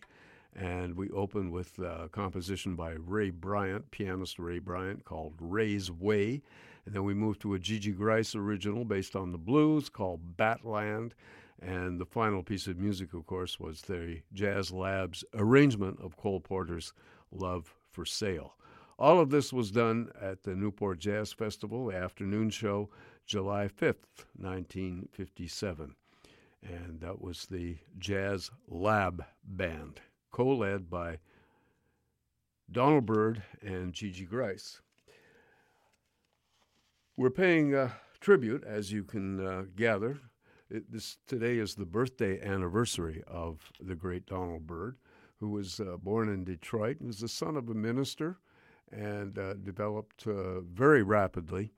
And we opened with a composition by Ray Bryant, pianist Ray Bryant, called Ray's Way. And then we moved to a Gigi Gryce original based on the blues called Batland. And the final piece of music, of course, was the Jazz Labs arrangement of Cole Porter's Love for Sale. All of this was done at the Newport Jazz Festival, afternoon show, July 5th, 1957. And that was the Jazz Lab Band, co led by Donald Byrd and Gigi Gryce. We're paying uh, tribute, as you can uh, gather, it, this today is the birthday anniversary of the great Donald Byrd, who was uh, born in Detroit. He was the son of a minister and uh, developed uh, very rapidly,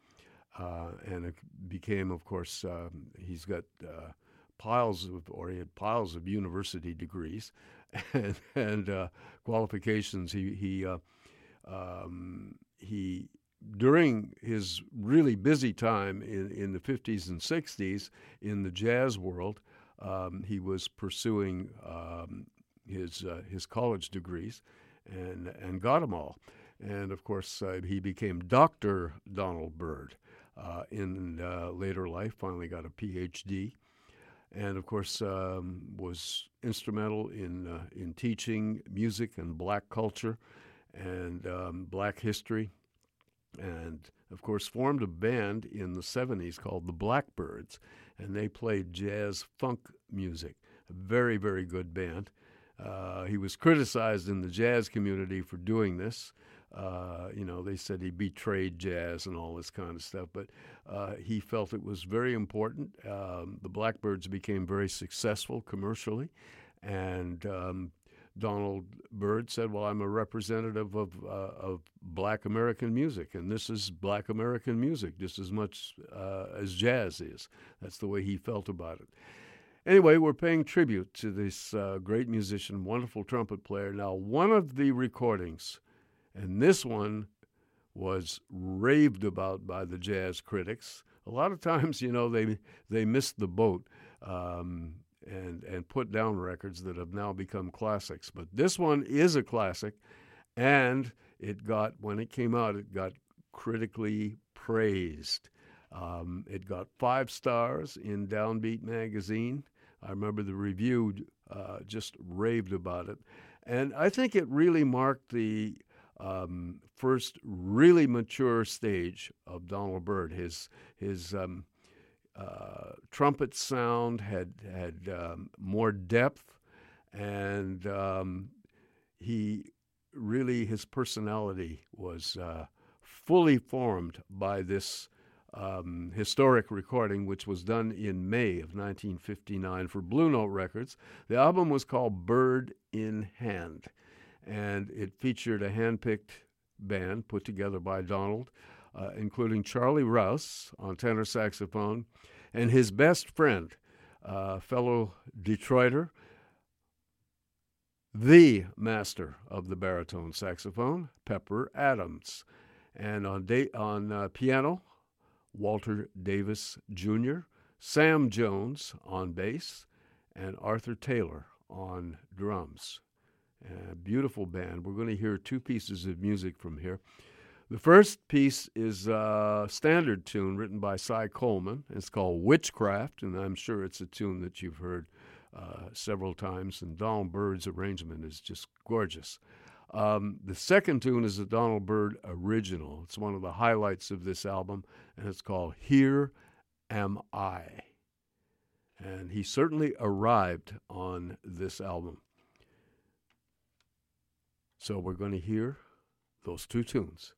uh, and became, of course, um, he's got uh, piles of, or he had piles of university degrees and, and uh, qualifications. He he um, he during his really busy time in, in the 50s and 60s in the jazz world, um, he was pursuing um, his, uh, his college degrees and, and got them all. And of course, uh, he became Dr. Donald Byrd uh, in uh, later life, finally got a PhD. And of course, um, was instrumental in, uh, in teaching music and black culture and um, black history and of course formed a band in the 70s called the Blackbyrds, and they played jazz funk music. A very, very good band. Uh, he was criticized in the jazz community for doing this. Uh, you know, they said he betrayed jazz and all this kind of stuff, but uh, he felt it was very important. Um, the Blackbyrds became very successful commercially, and um, Donald Byrd said, "Well, I'm a representative of uh, of Black American music, and this is Black American music just as much uh, as jazz is." That's the way he felt about it. Anyway, we're paying tribute to this uh, great musician, wonderful trumpet player. Now, one of the recordings, and this one was raved about by the jazz critics. A lot of times, you know, they they missed the boat. Um, and and put down records that have now become classics. But this one is a classic, and it got when it came out, it got critically praised. Um, it got five stars in Downbeat magazine. I remember the review uh, just raved about it, and I think it really marked the um, first really mature stage of Donald Byrd. His his um, uh, trumpet sound had had um, more depth, and um, he really his personality was uh, fully formed by this um, historic recording, which was done in May of 1959 for Blue Note Records. The album was called Byrd in Hand, and it featured a hand-picked band put together by Donald uh, including Charlie Rouse on tenor saxophone, and his best friend, uh, fellow Detroiter, the master of the baritone saxophone, Pepper Adams. And on, da- on uh, piano, Walter Davis Jr., Sam Jones on bass, and Arthur Taylor on drums. beautiful band. We're going to hear two pieces of music from here. The first piece is a standard tune written by Cy Coleman. It's called Witchcraft, and I'm sure it's a tune that you've heard uh, several times. And Donald Byrd's arrangement is just gorgeous. Um, the second tune is a Donald Byrd original. It's one of the highlights of this album, and it's called Here Am I. And he certainly arrived on this album. So we're going to hear those two tunes.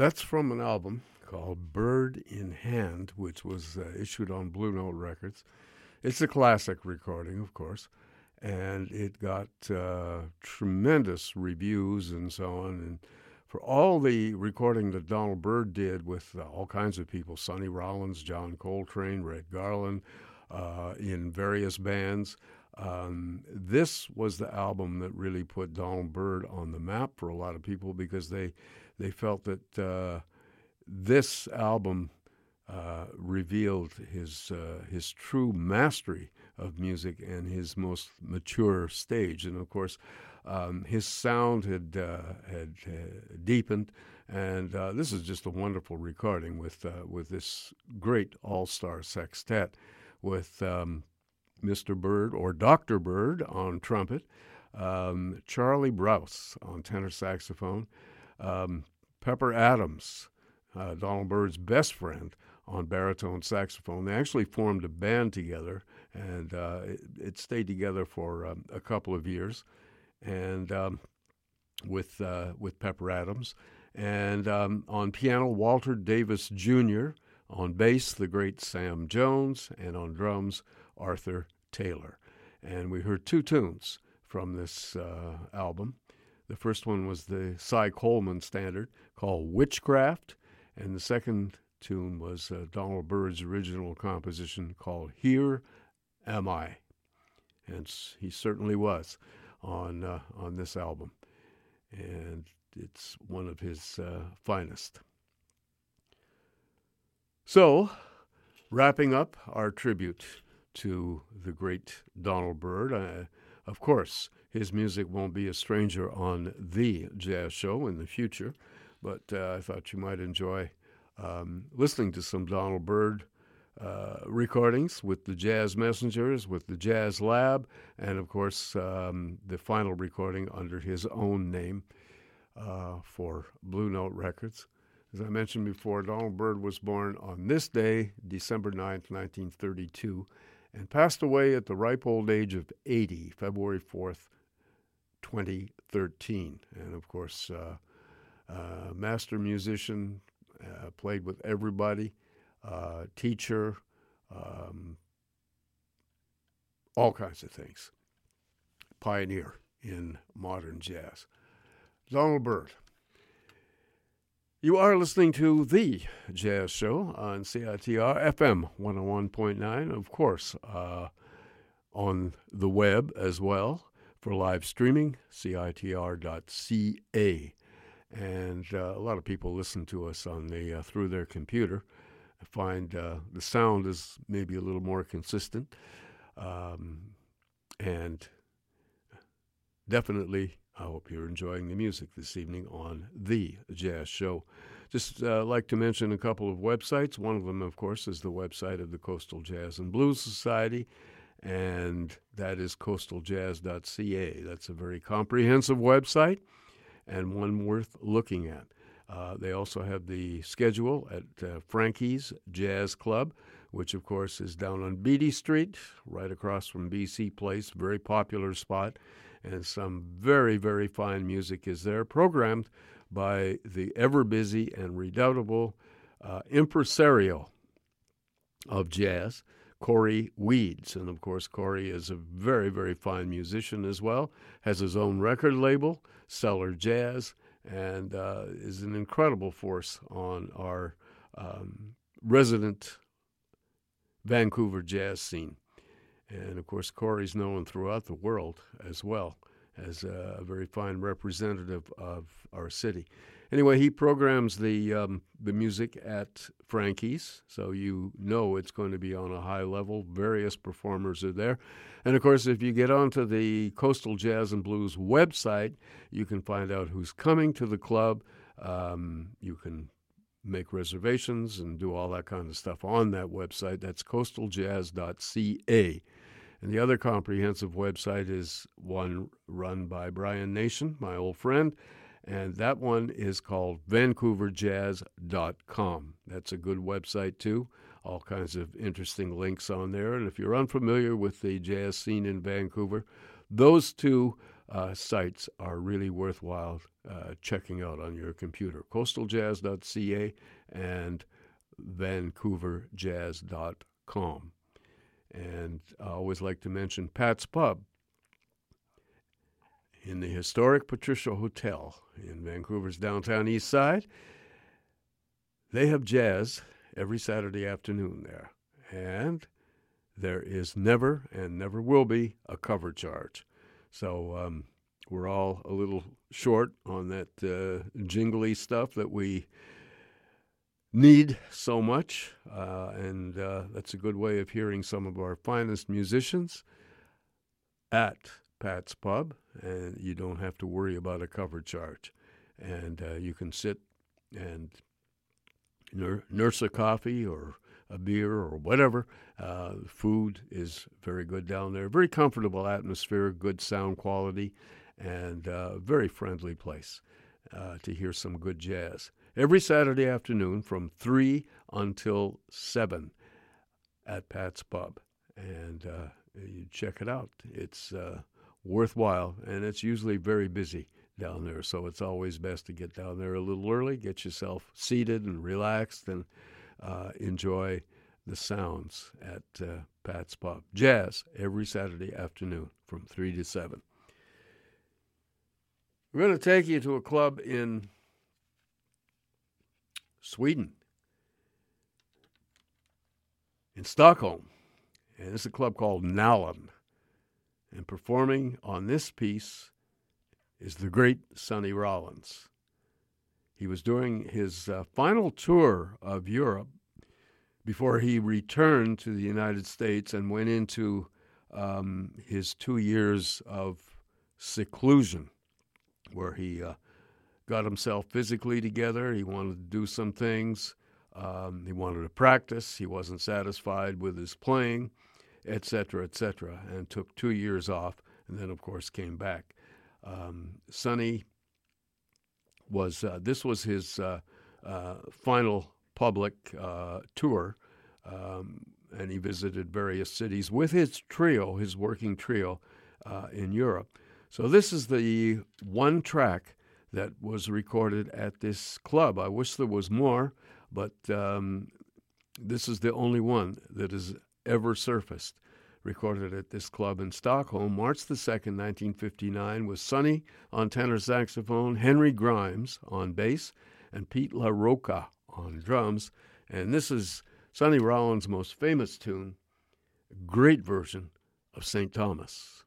That's from an album called Byrd in Hand, which was uh, issued on Blue Note Records. It's a classic recording, of course, and it got uh, tremendous reviews and so on. And for all the recording that Donald Byrd did with uh, all kinds of people, Sonny Rollins, John Coltrane, Red Garland, uh, in various bands, um, this was the album that really put Donald Byrd on the map for a lot of people because they they felt that uh, this album uh, revealed his uh, his true mastery of music and his most mature stage. And of course, um, his sound had uh, had uh, deepened, and uh, this is just a wonderful recording with with this great all star sextet with. Um, Mr. Byrd or Dr. Byrd on trumpet, um, Charlie Rouse on tenor saxophone, um, Pepper Adams, uh, Donald Byrd's best friend, on baritone saxophone. They actually formed a band together, and uh, it, it, stayed together for um, a couple of years, and um, with uh, with Pepper Adams, and um, on piano Walter Davis Jr. On bass, the great Sam Jones, and on drums, Arthur Taylor. And we heard two tunes from this uh, album. The first one was the Cy Coleman standard called Witchcraft, and the second tune was uh, Donald Byrd's original composition called Here Am I. And he certainly was on, uh, on this album. And it's one of his uh, finest. So, wrapping up our tribute to the great Donald Byrd. Uh, of course, his music won't be a stranger on the jazz show in the future, but uh, I thought you might enjoy um, listening to some Donald Byrd uh, recordings with the Jazz Messengers, with the Jazz Lab, and of course, um, the final recording under his own name uh, for Blue Note Records. As I mentioned before, Donald Byrd was born on this day, December 9th, 1932, and passed away at the ripe old age of 80, February 4th, 2013. And of course, uh, uh, master musician, uh, played with everybody, teacher, um, all kinds of things. Pioneer in modern jazz. Donald Byrd. You are listening to The Jazz Show on CITR FM 101.9, of course, uh, on the web as well for live streaming, CITR.ca. And uh, a lot of people listen to us on the uh, through their computer. I find uh, the sound is maybe a little more consistent. Um, and definitely I hope you're enjoying the music this evening on The Jazz Show. Just uh, like to mention a couple of websites. One of them, of course, is the website of the Coastal Jazz and Blues Society, and that is coastaljazz.ca. That's a very comprehensive website and one worth looking at. Uh, they also have the schedule at uh, Frankie's Jazz Club, which, of course, is down on Beatty Street, right across from BC Place. Very popular spot and some very, very fine music is there, programmed by the ever busy and redoubtable uh, impresario of jazz, Cory Weeds. And of course, Cory is a very, very fine musician as well, has his own record label, Cellar Jazz, and uh, is an incredible force on our um, resident Vancouver jazz scene. And of course, Cory's known throughout the world as well as a very fine representative of our city. Anyway, he programs the um, the music at Frankie's, so you know it's going to be on a high level. Various performers are there, and of course, if you get onto the Coastal Jazz and Blues website, you can find out who's coming to the club. Um, you can make reservations and do all that kind of stuff on that website. That's coastaljazz.ca. And the other comprehensive website is one run by Brian Nation, my old friend, and that one is called vancouverjazz.com. That's a good website too. All kinds of interesting links on there. And if you're unfamiliar with the jazz scene in Vancouver, those two uh, sites are really worthwhile uh, checking out on your computer coastaljazz.ca and vancouverjazz.com. And I always like to mention Pat's Pub in the historic Patricia Hotel in Vancouver's downtown east side. They have jazz every Saturday afternoon there. And there is never and never will be a cover charge. So um, we're all a little short on that uh, jingly stuff that we need so much. Uh, and uh, that's a good way of hearing some of our finest musicians at Pat's Pub. And you don't have to worry about a cover charge. And uh, you can sit and nurse a coffee or a beer or whatever. Uh, food is very good down there. Very comfortable atmosphere, good sound quality, and uh, very friendly place uh, to hear some good jazz. Every Saturday afternoon from 3 until 7 at Pat's Pub. And uh, you check it out. It's uh, worthwhile, and it's usually very busy down there. So it's always best to get down there a little early, get yourself seated and relaxed, and uh, enjoy the sounds at uh, Pat's Pub. Jazz every Saturday afternoon from 3 to 7. We're going to take you to a club in Sweden, in Stockholm. And it's a club called Nalen. And performing on this piece is the great Sonny Rollins. He was doing his uh, final tour of Europe before he returned to the United States and went into um, his two years of seclusion, where he uh, got himself physically together. He wanted to do some things. Um, he wanted to practice. He wasn't satisfied with his playing, etc., etc., and took two years off, and then, of course, came back. Um, Sonny was uh, this was his uh, uh, final public uh, tour, um, and he visited various cities with his trio, his working trio, uh, in Europe. So this is the one track that was recorded at this club. I wish there was more, but um, this is the only one that has ever surfaced recorded at this club in Stockholm, March the 2nd, 1959, with Sonny on tenor saxophone, Henry Grimes on bass, and Pete La Roca on drums. And this is Sonny Rollins' most famous tune, great version of St. Thomas.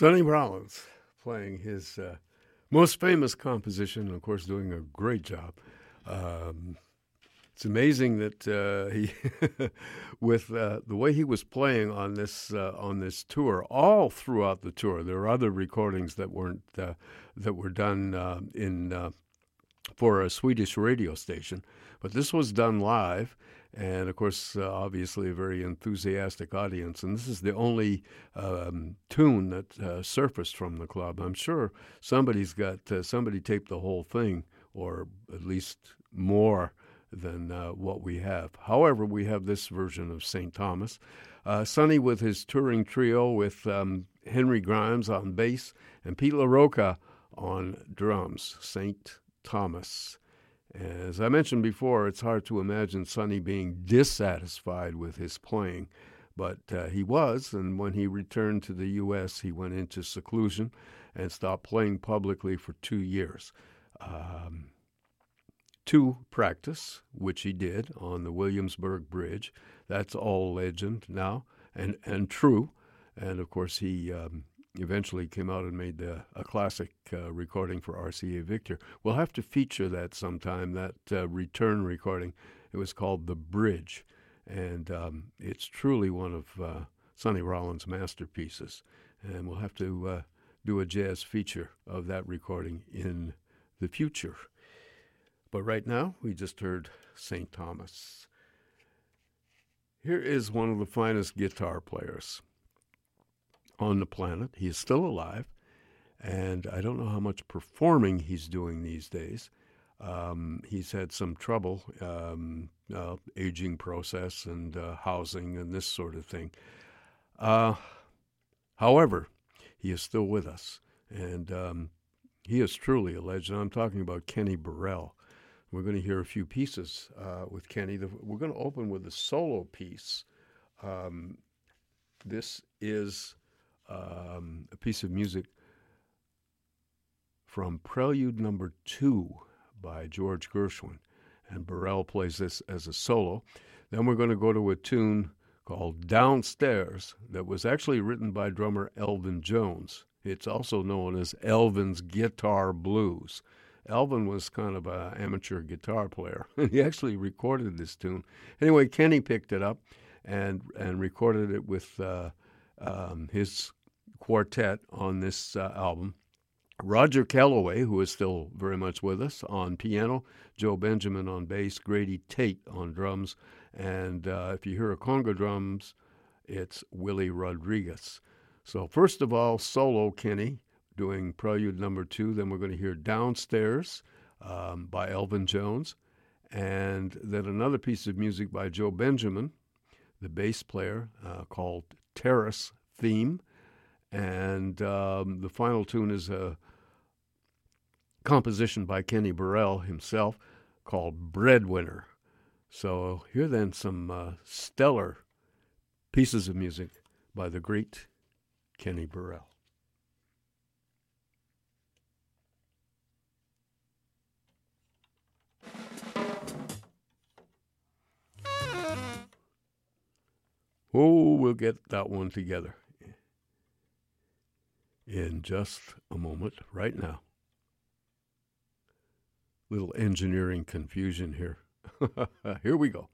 Sonny Rollins playing his uh, most famous composition, and of course, doing a great job. Um, it's amazing that uh, he, with uh, the way he was playing on this uh, on this tour, all throughout the tour. There are other recordings that weren't uh, that were done uh, in uh, for a Swedish radio station, but this was done live, and of course, uh, obviously, a very enthusiastic audience. And this is the only um, tune that uh, surfaced from the club. I'm sure somebody's got uh, somebody taped the whole thing, or at least more than uh, what we have. However, we have this version of St. Thomas. Uh, Sonny with his touring trio with um, Henry Grimes on bass and Pete La Roca on drums. St. Thomas. As I mentioned before, it's hard to imagine Sonny being dissatisfied with his playing, but uh, he was, and when he returned to the U.S., he went into seclusion and stopped playing publicly for two years. Um, to practice, which he did on the Williamsburg Bridge. That's all legend now and, and true. And of course, he um, eventually came out and made the, a classic uh, recording for RCA Victor. We'll have to feature that sometime, that uh, return recording. It was called The Bridge, and um, it's truly one of uh, Sonny Rollins' masterpieces. And we'll have to uh, do a jazz feature of that recording in the future. But right now, we just heard St. Thomas. Here is one of the finest guitar players on the planet. He is still alive, and I don't know how much performing he's doing these days. Um, he's had some trouble, um, uh, aging process and uh, housing and this sort of thing. Uh, however, he is still with us, and um, he is truly a legend. I'm talking about Kenny Burrell. We're going to hear a few pieces uh, with Kenny. We're going to open with a solo piece. Um, this is um, a piece of music from Prelude Number Two by George Gershwin, and Burrell plays this as a solo. Then we're going to go to a tune called Downstairs that was actually written by drummer Elvin Jones. It's also known as Elvin's Guitar Blues. Elvin was kind of an amateur guitar player, and he actually recorded this tune. Anyway, Kenny picked it up and and recorded it with uh, um, his quartet on this uh, album. Roger Kellaway, who is still very much with us, on piano, Joe Benjamin on bass, Grady Tate on drums, and uh, if you hear a conga drums, it's Willie Rodriguez. So, first of all, solo Kenny doing Prelude number two. Then we're going to hear Downstairs um, by Elvin Jones, and then another piece of music by Joe Benjamin, the bass player, uh, called Terrace Theme. And um, the final tune is a composition by Kenny Burrell himself called Breadwinner. So here then some uh, stellar pieces of music by the great Kenny Burrell. Oh, we'll get that one together in just a moment, right now. Little engineering confusion here. here we go.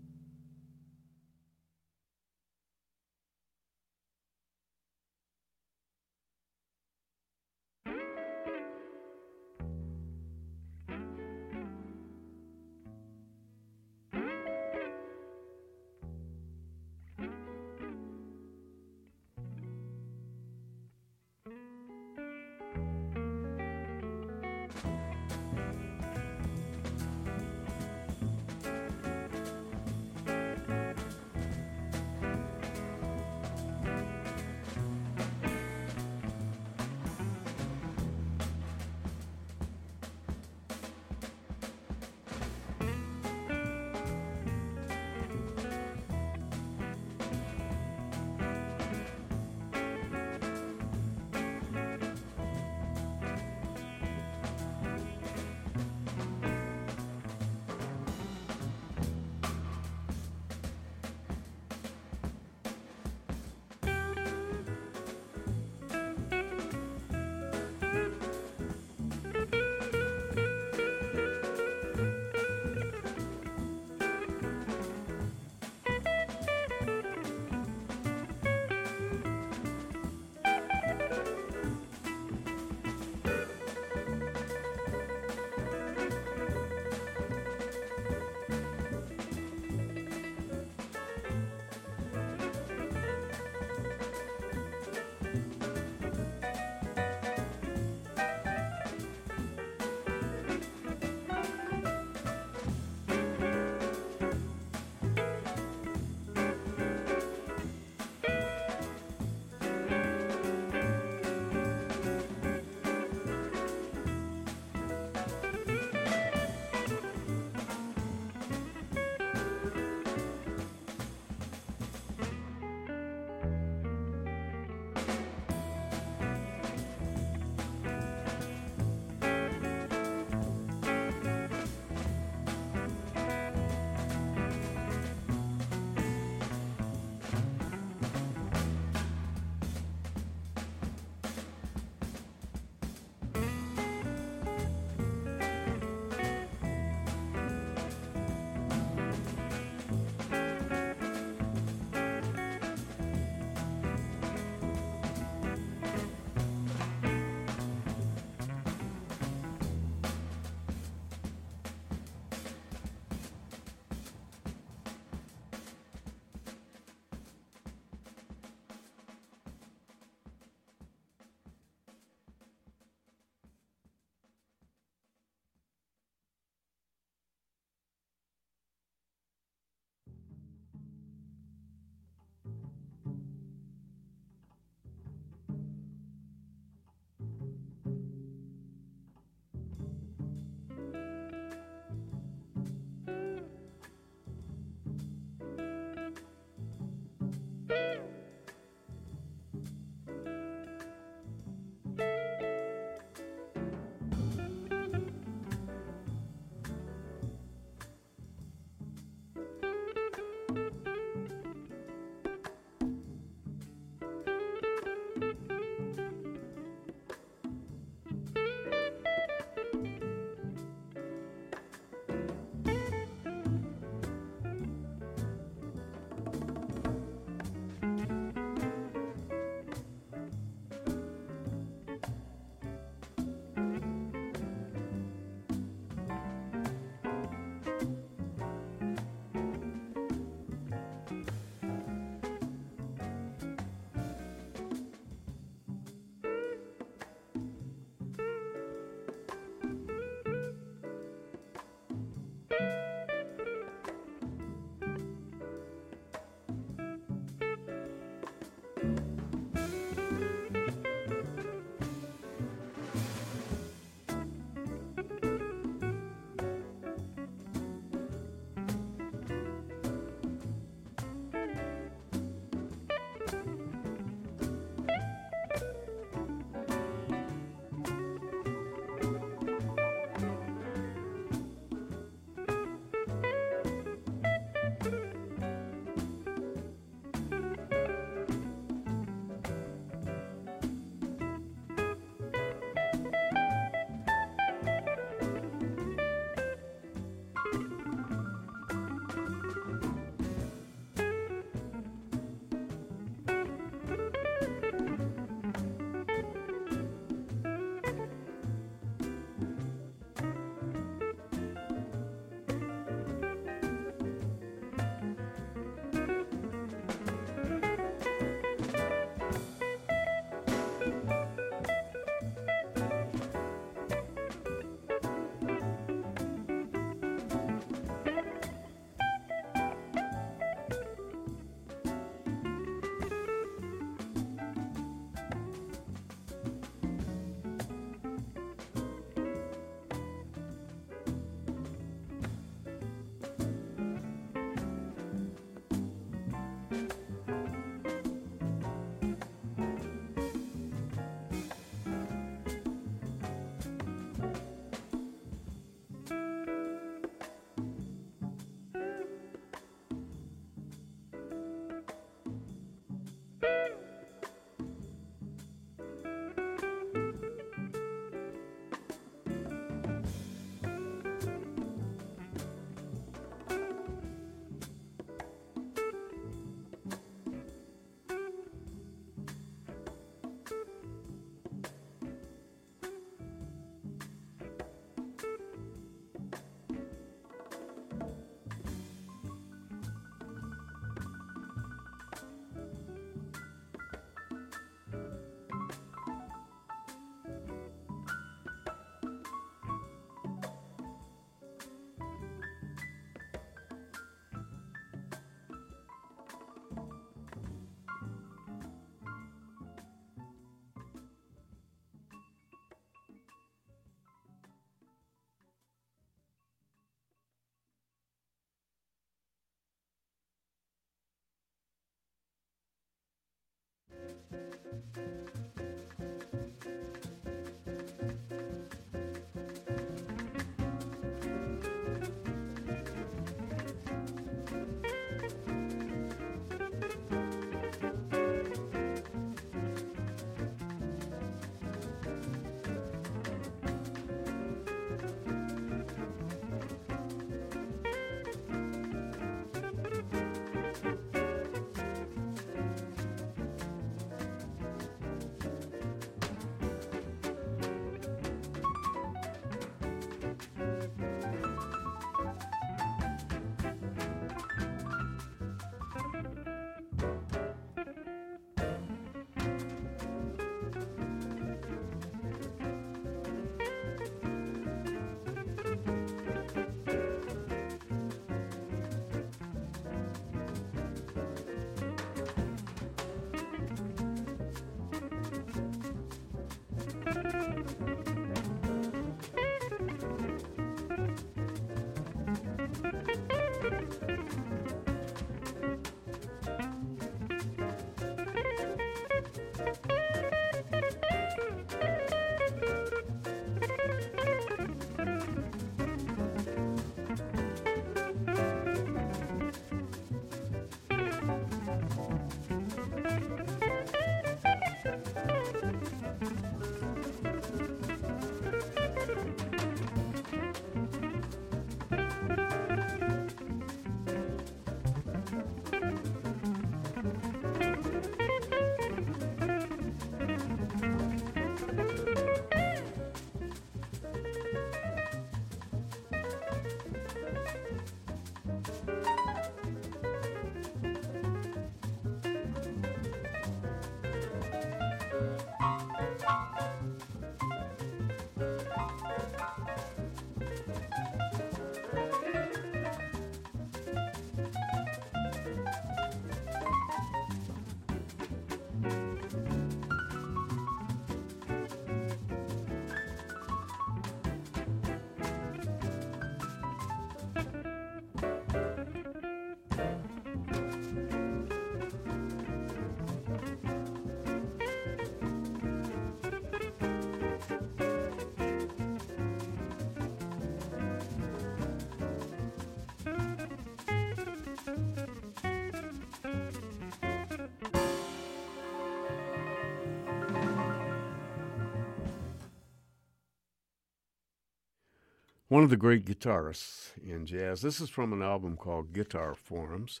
One of the great guitarists in jazz. This is from an album called Guitar Forms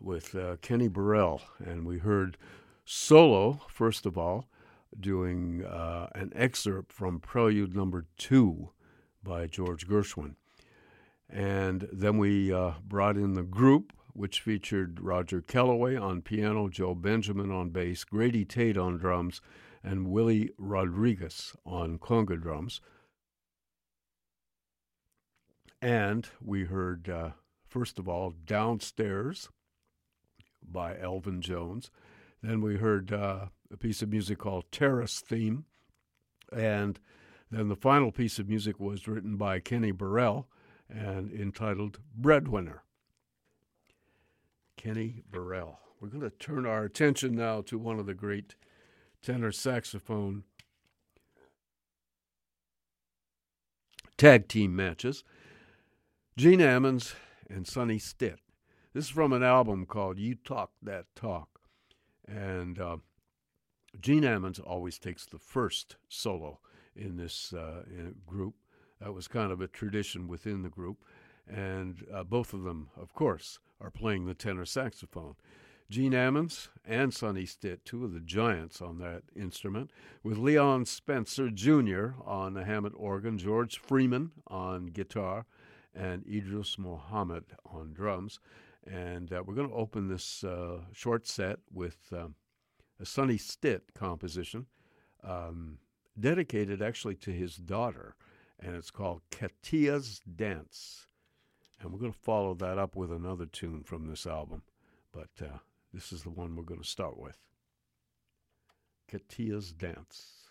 with uh, Kenny Burrell, and we heard solo first of all, doing uh, an excerpt from Prelude Number Two by George Gershwin, and then we uh, brought in the group. Which featured Roger Kellaway on piano, Joe Benjamin on bass, Grady Tate on drums, and Willie Rodriguez on conga drums. And we heard, uh, first of all, Downstairs by Elvin Jones. Then we heard uh, a piece of music called Terrace Theme. And then the final piece of music was written by Kenny Burrell and entitled Breadwinner. Kenny Burrell. We're going to turn our attention now to one of the great tenor saxophone tag team matches. Gene Ammons and Sonny Stitt. This is from an album called You Talk That Talk. And uh, Gene Ammons always takes the first solo in this uh, in group. That was kind of a tradition within the group. And uh, both of them, of course, are playing the tenor saxophone. Gene Ammons and Sonny Stitt, two of the giants on that instrument, with Leon Spencer Jr. on the Hammond organ, George Freeman on guitar, and Idris Muhammad on drums. And uh, we're going to open this uh, short set with um, a Sonny Stitt composition um, dedicated actually to his daughter, and it's called Katia's Dance. And we're going to follow that up with another tune from this album, but uh, this is the one we're going to start with Katia's Dance.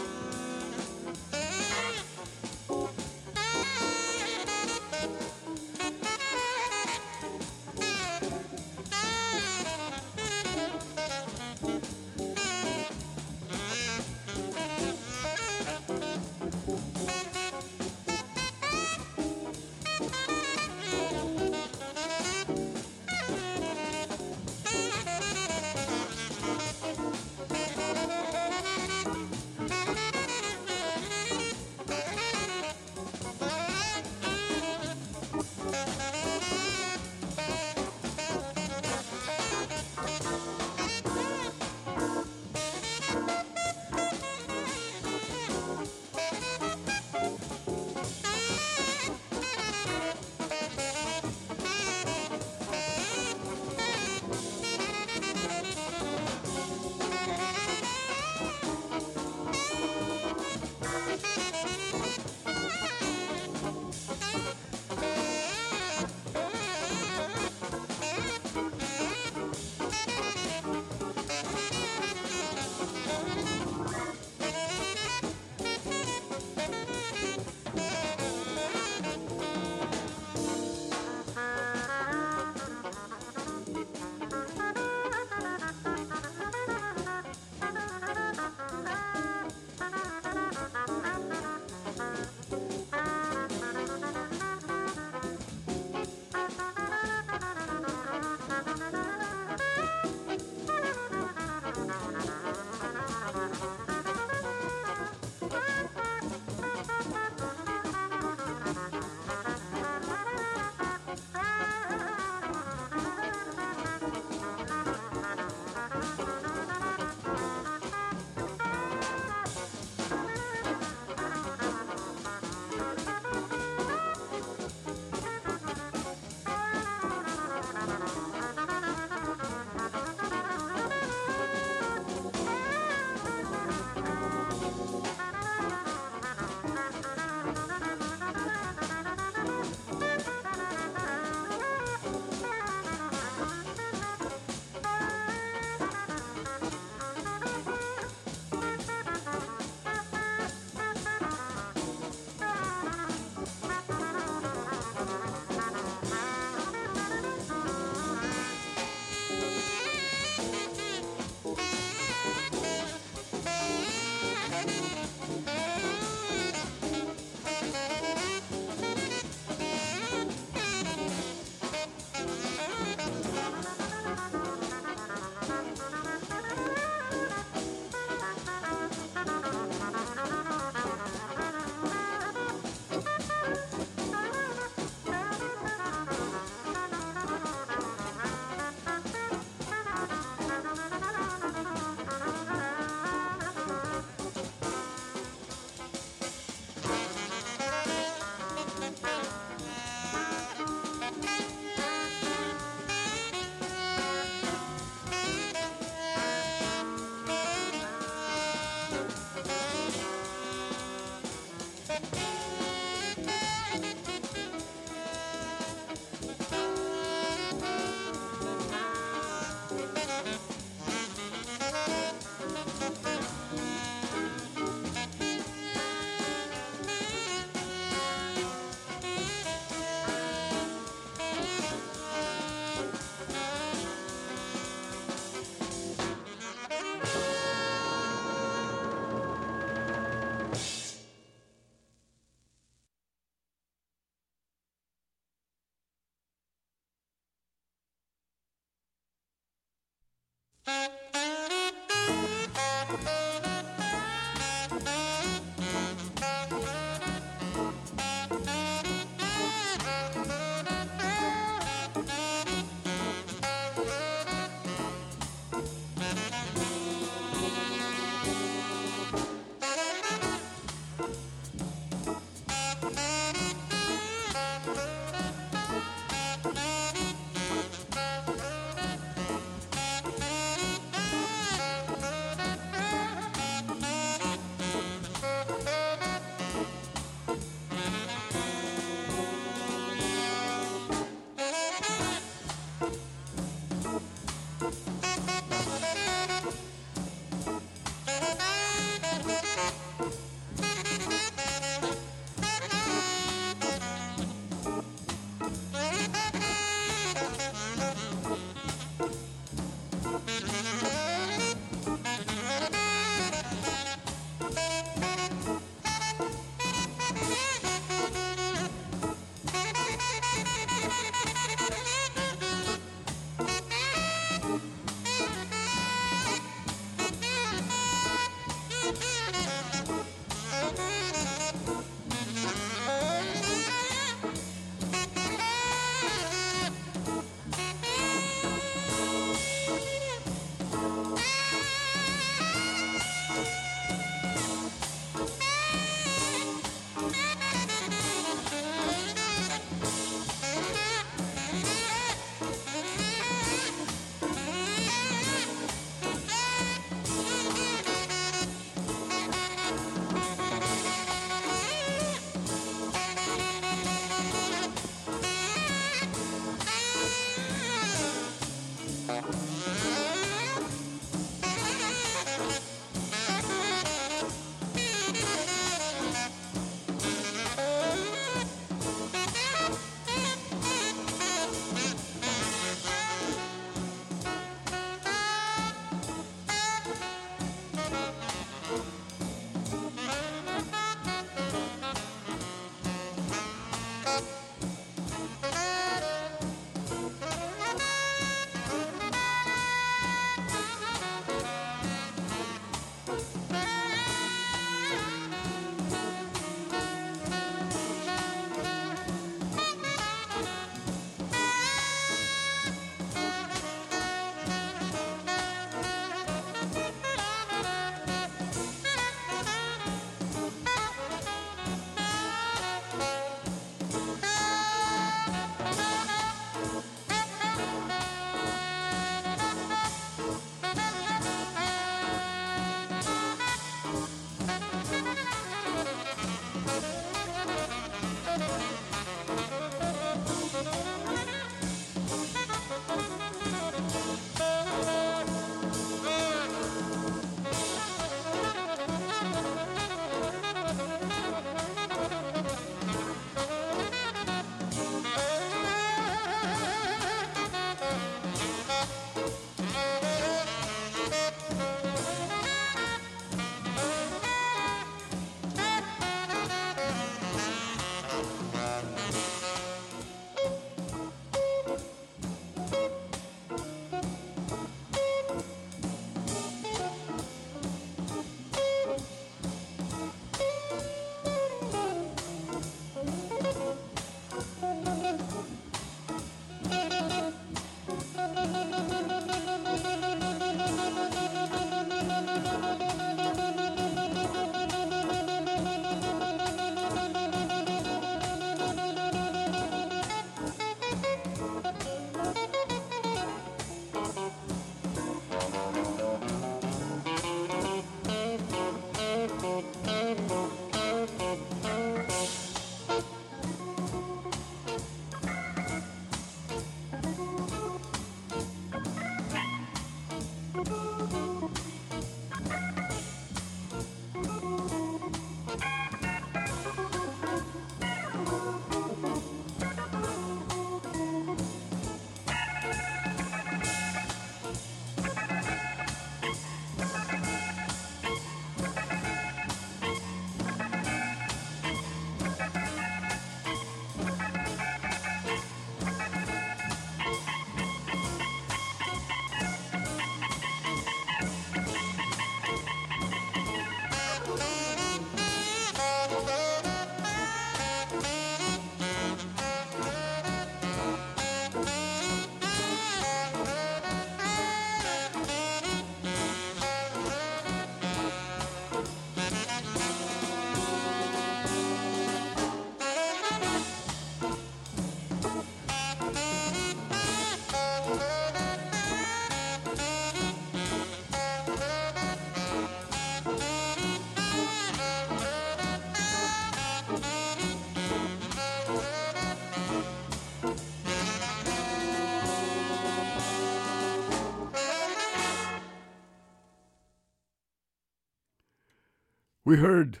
We heard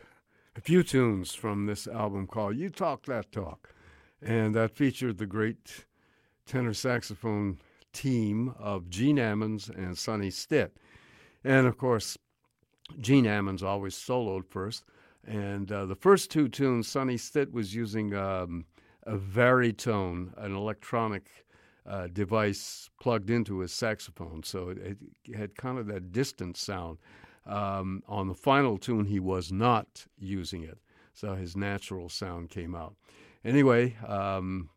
a few tunes from this album called You Talk That Talk, and that featured the great tenor saxophone team of Gene Ammons and Sonny Stitt. And of course, Gene Ammons always soloed first. And uh, the first two tunes, Sonny Stitt was using um, a Varitone, an electronic uh, device plugged into his saxophone. So it, it, had kind of that distant sound. Um, on the final tune, he was not using it. So his natural sound came out. Anyway, um,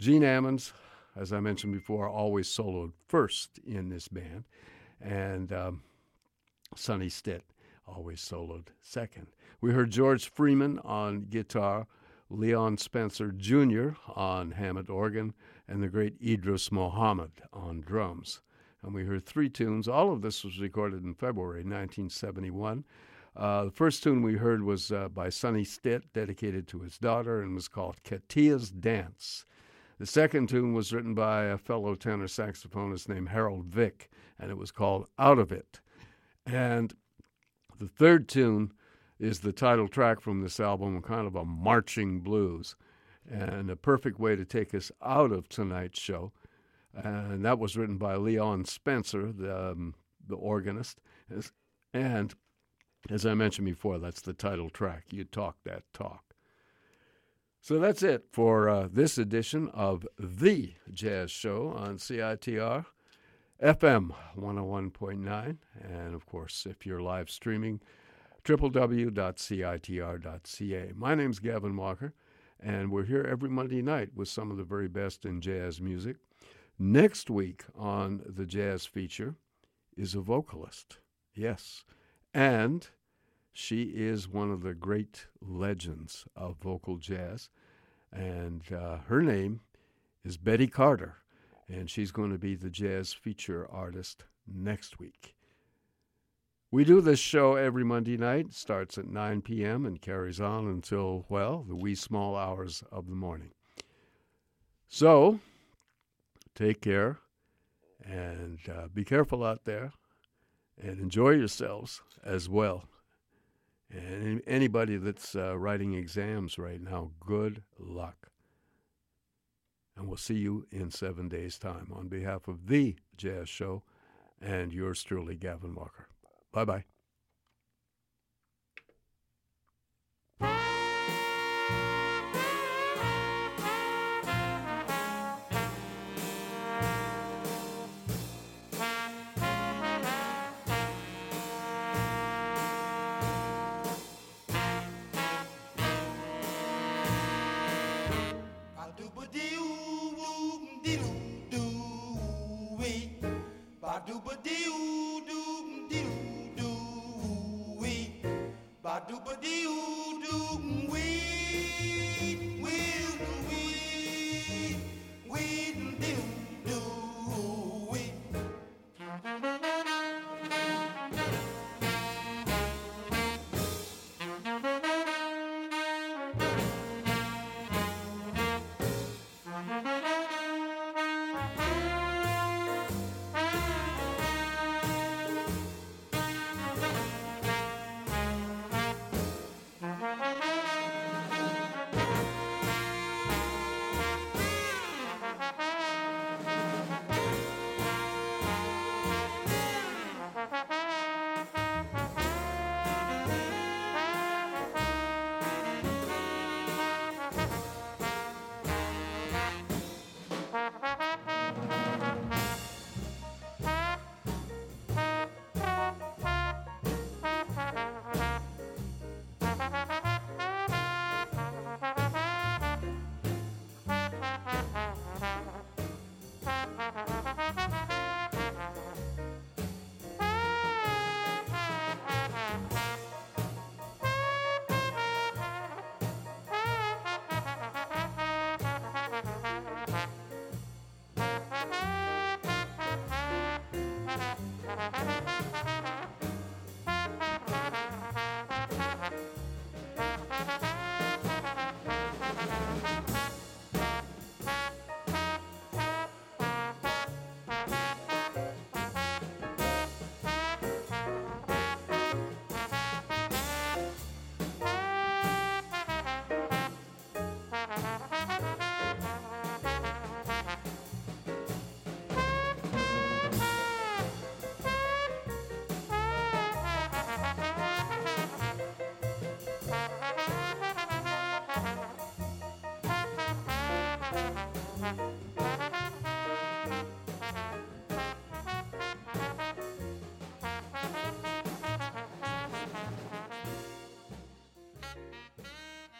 Gene Ammons, as I mentioned before, always soloed first in this band. And um, Sonny Stitt always soloed second. We heard George Freeman on guitar, Leon Spencer Jr. on Hammond organ, and the great Idris Muhammad on drums. And we heard three tunes. All of this was recorded in February 1971. Uh, the first tune we heard was uh, by Sonny Stitt, dedicated to his daughter, and was called Katia's Dance. The second tune was written by a fellow tenor saxophonist named Harold Vick, and it was called Out of It. And the third tune is the title track from this album, kind of a marching blues, and a perfect way to take us out of tonight's show. And that was written by Leon Spencer, the, um, the organist. And as I mentioned before, that's the title track. You talk that talk. So that's it for uh, this edition of The Jazz Show on CITR FM 101.9. And of course, if you're live streaming, www.citr.ca. My name's Gavin Walker, and we're here every Monday night with some of the very best in jazz music. Next week on the jazz feature is a vocalist. Yes. And she is one of the great legends of vocal jazz. And uh, her name is Betty Carter. And she's going to be the jazz feature artist next week. We do this show every Monday night, starts at 9 p.m. and carries on until, well, the wee small hours of the morning. So, take care and uh, be careful out there and enjoy yourselves as well. And anybody that's uh, writing exams right now, good luck. And we'll see you in seven days' time on behalf of The Jazz Show and yours truly, Gavin Walker. Bye bye.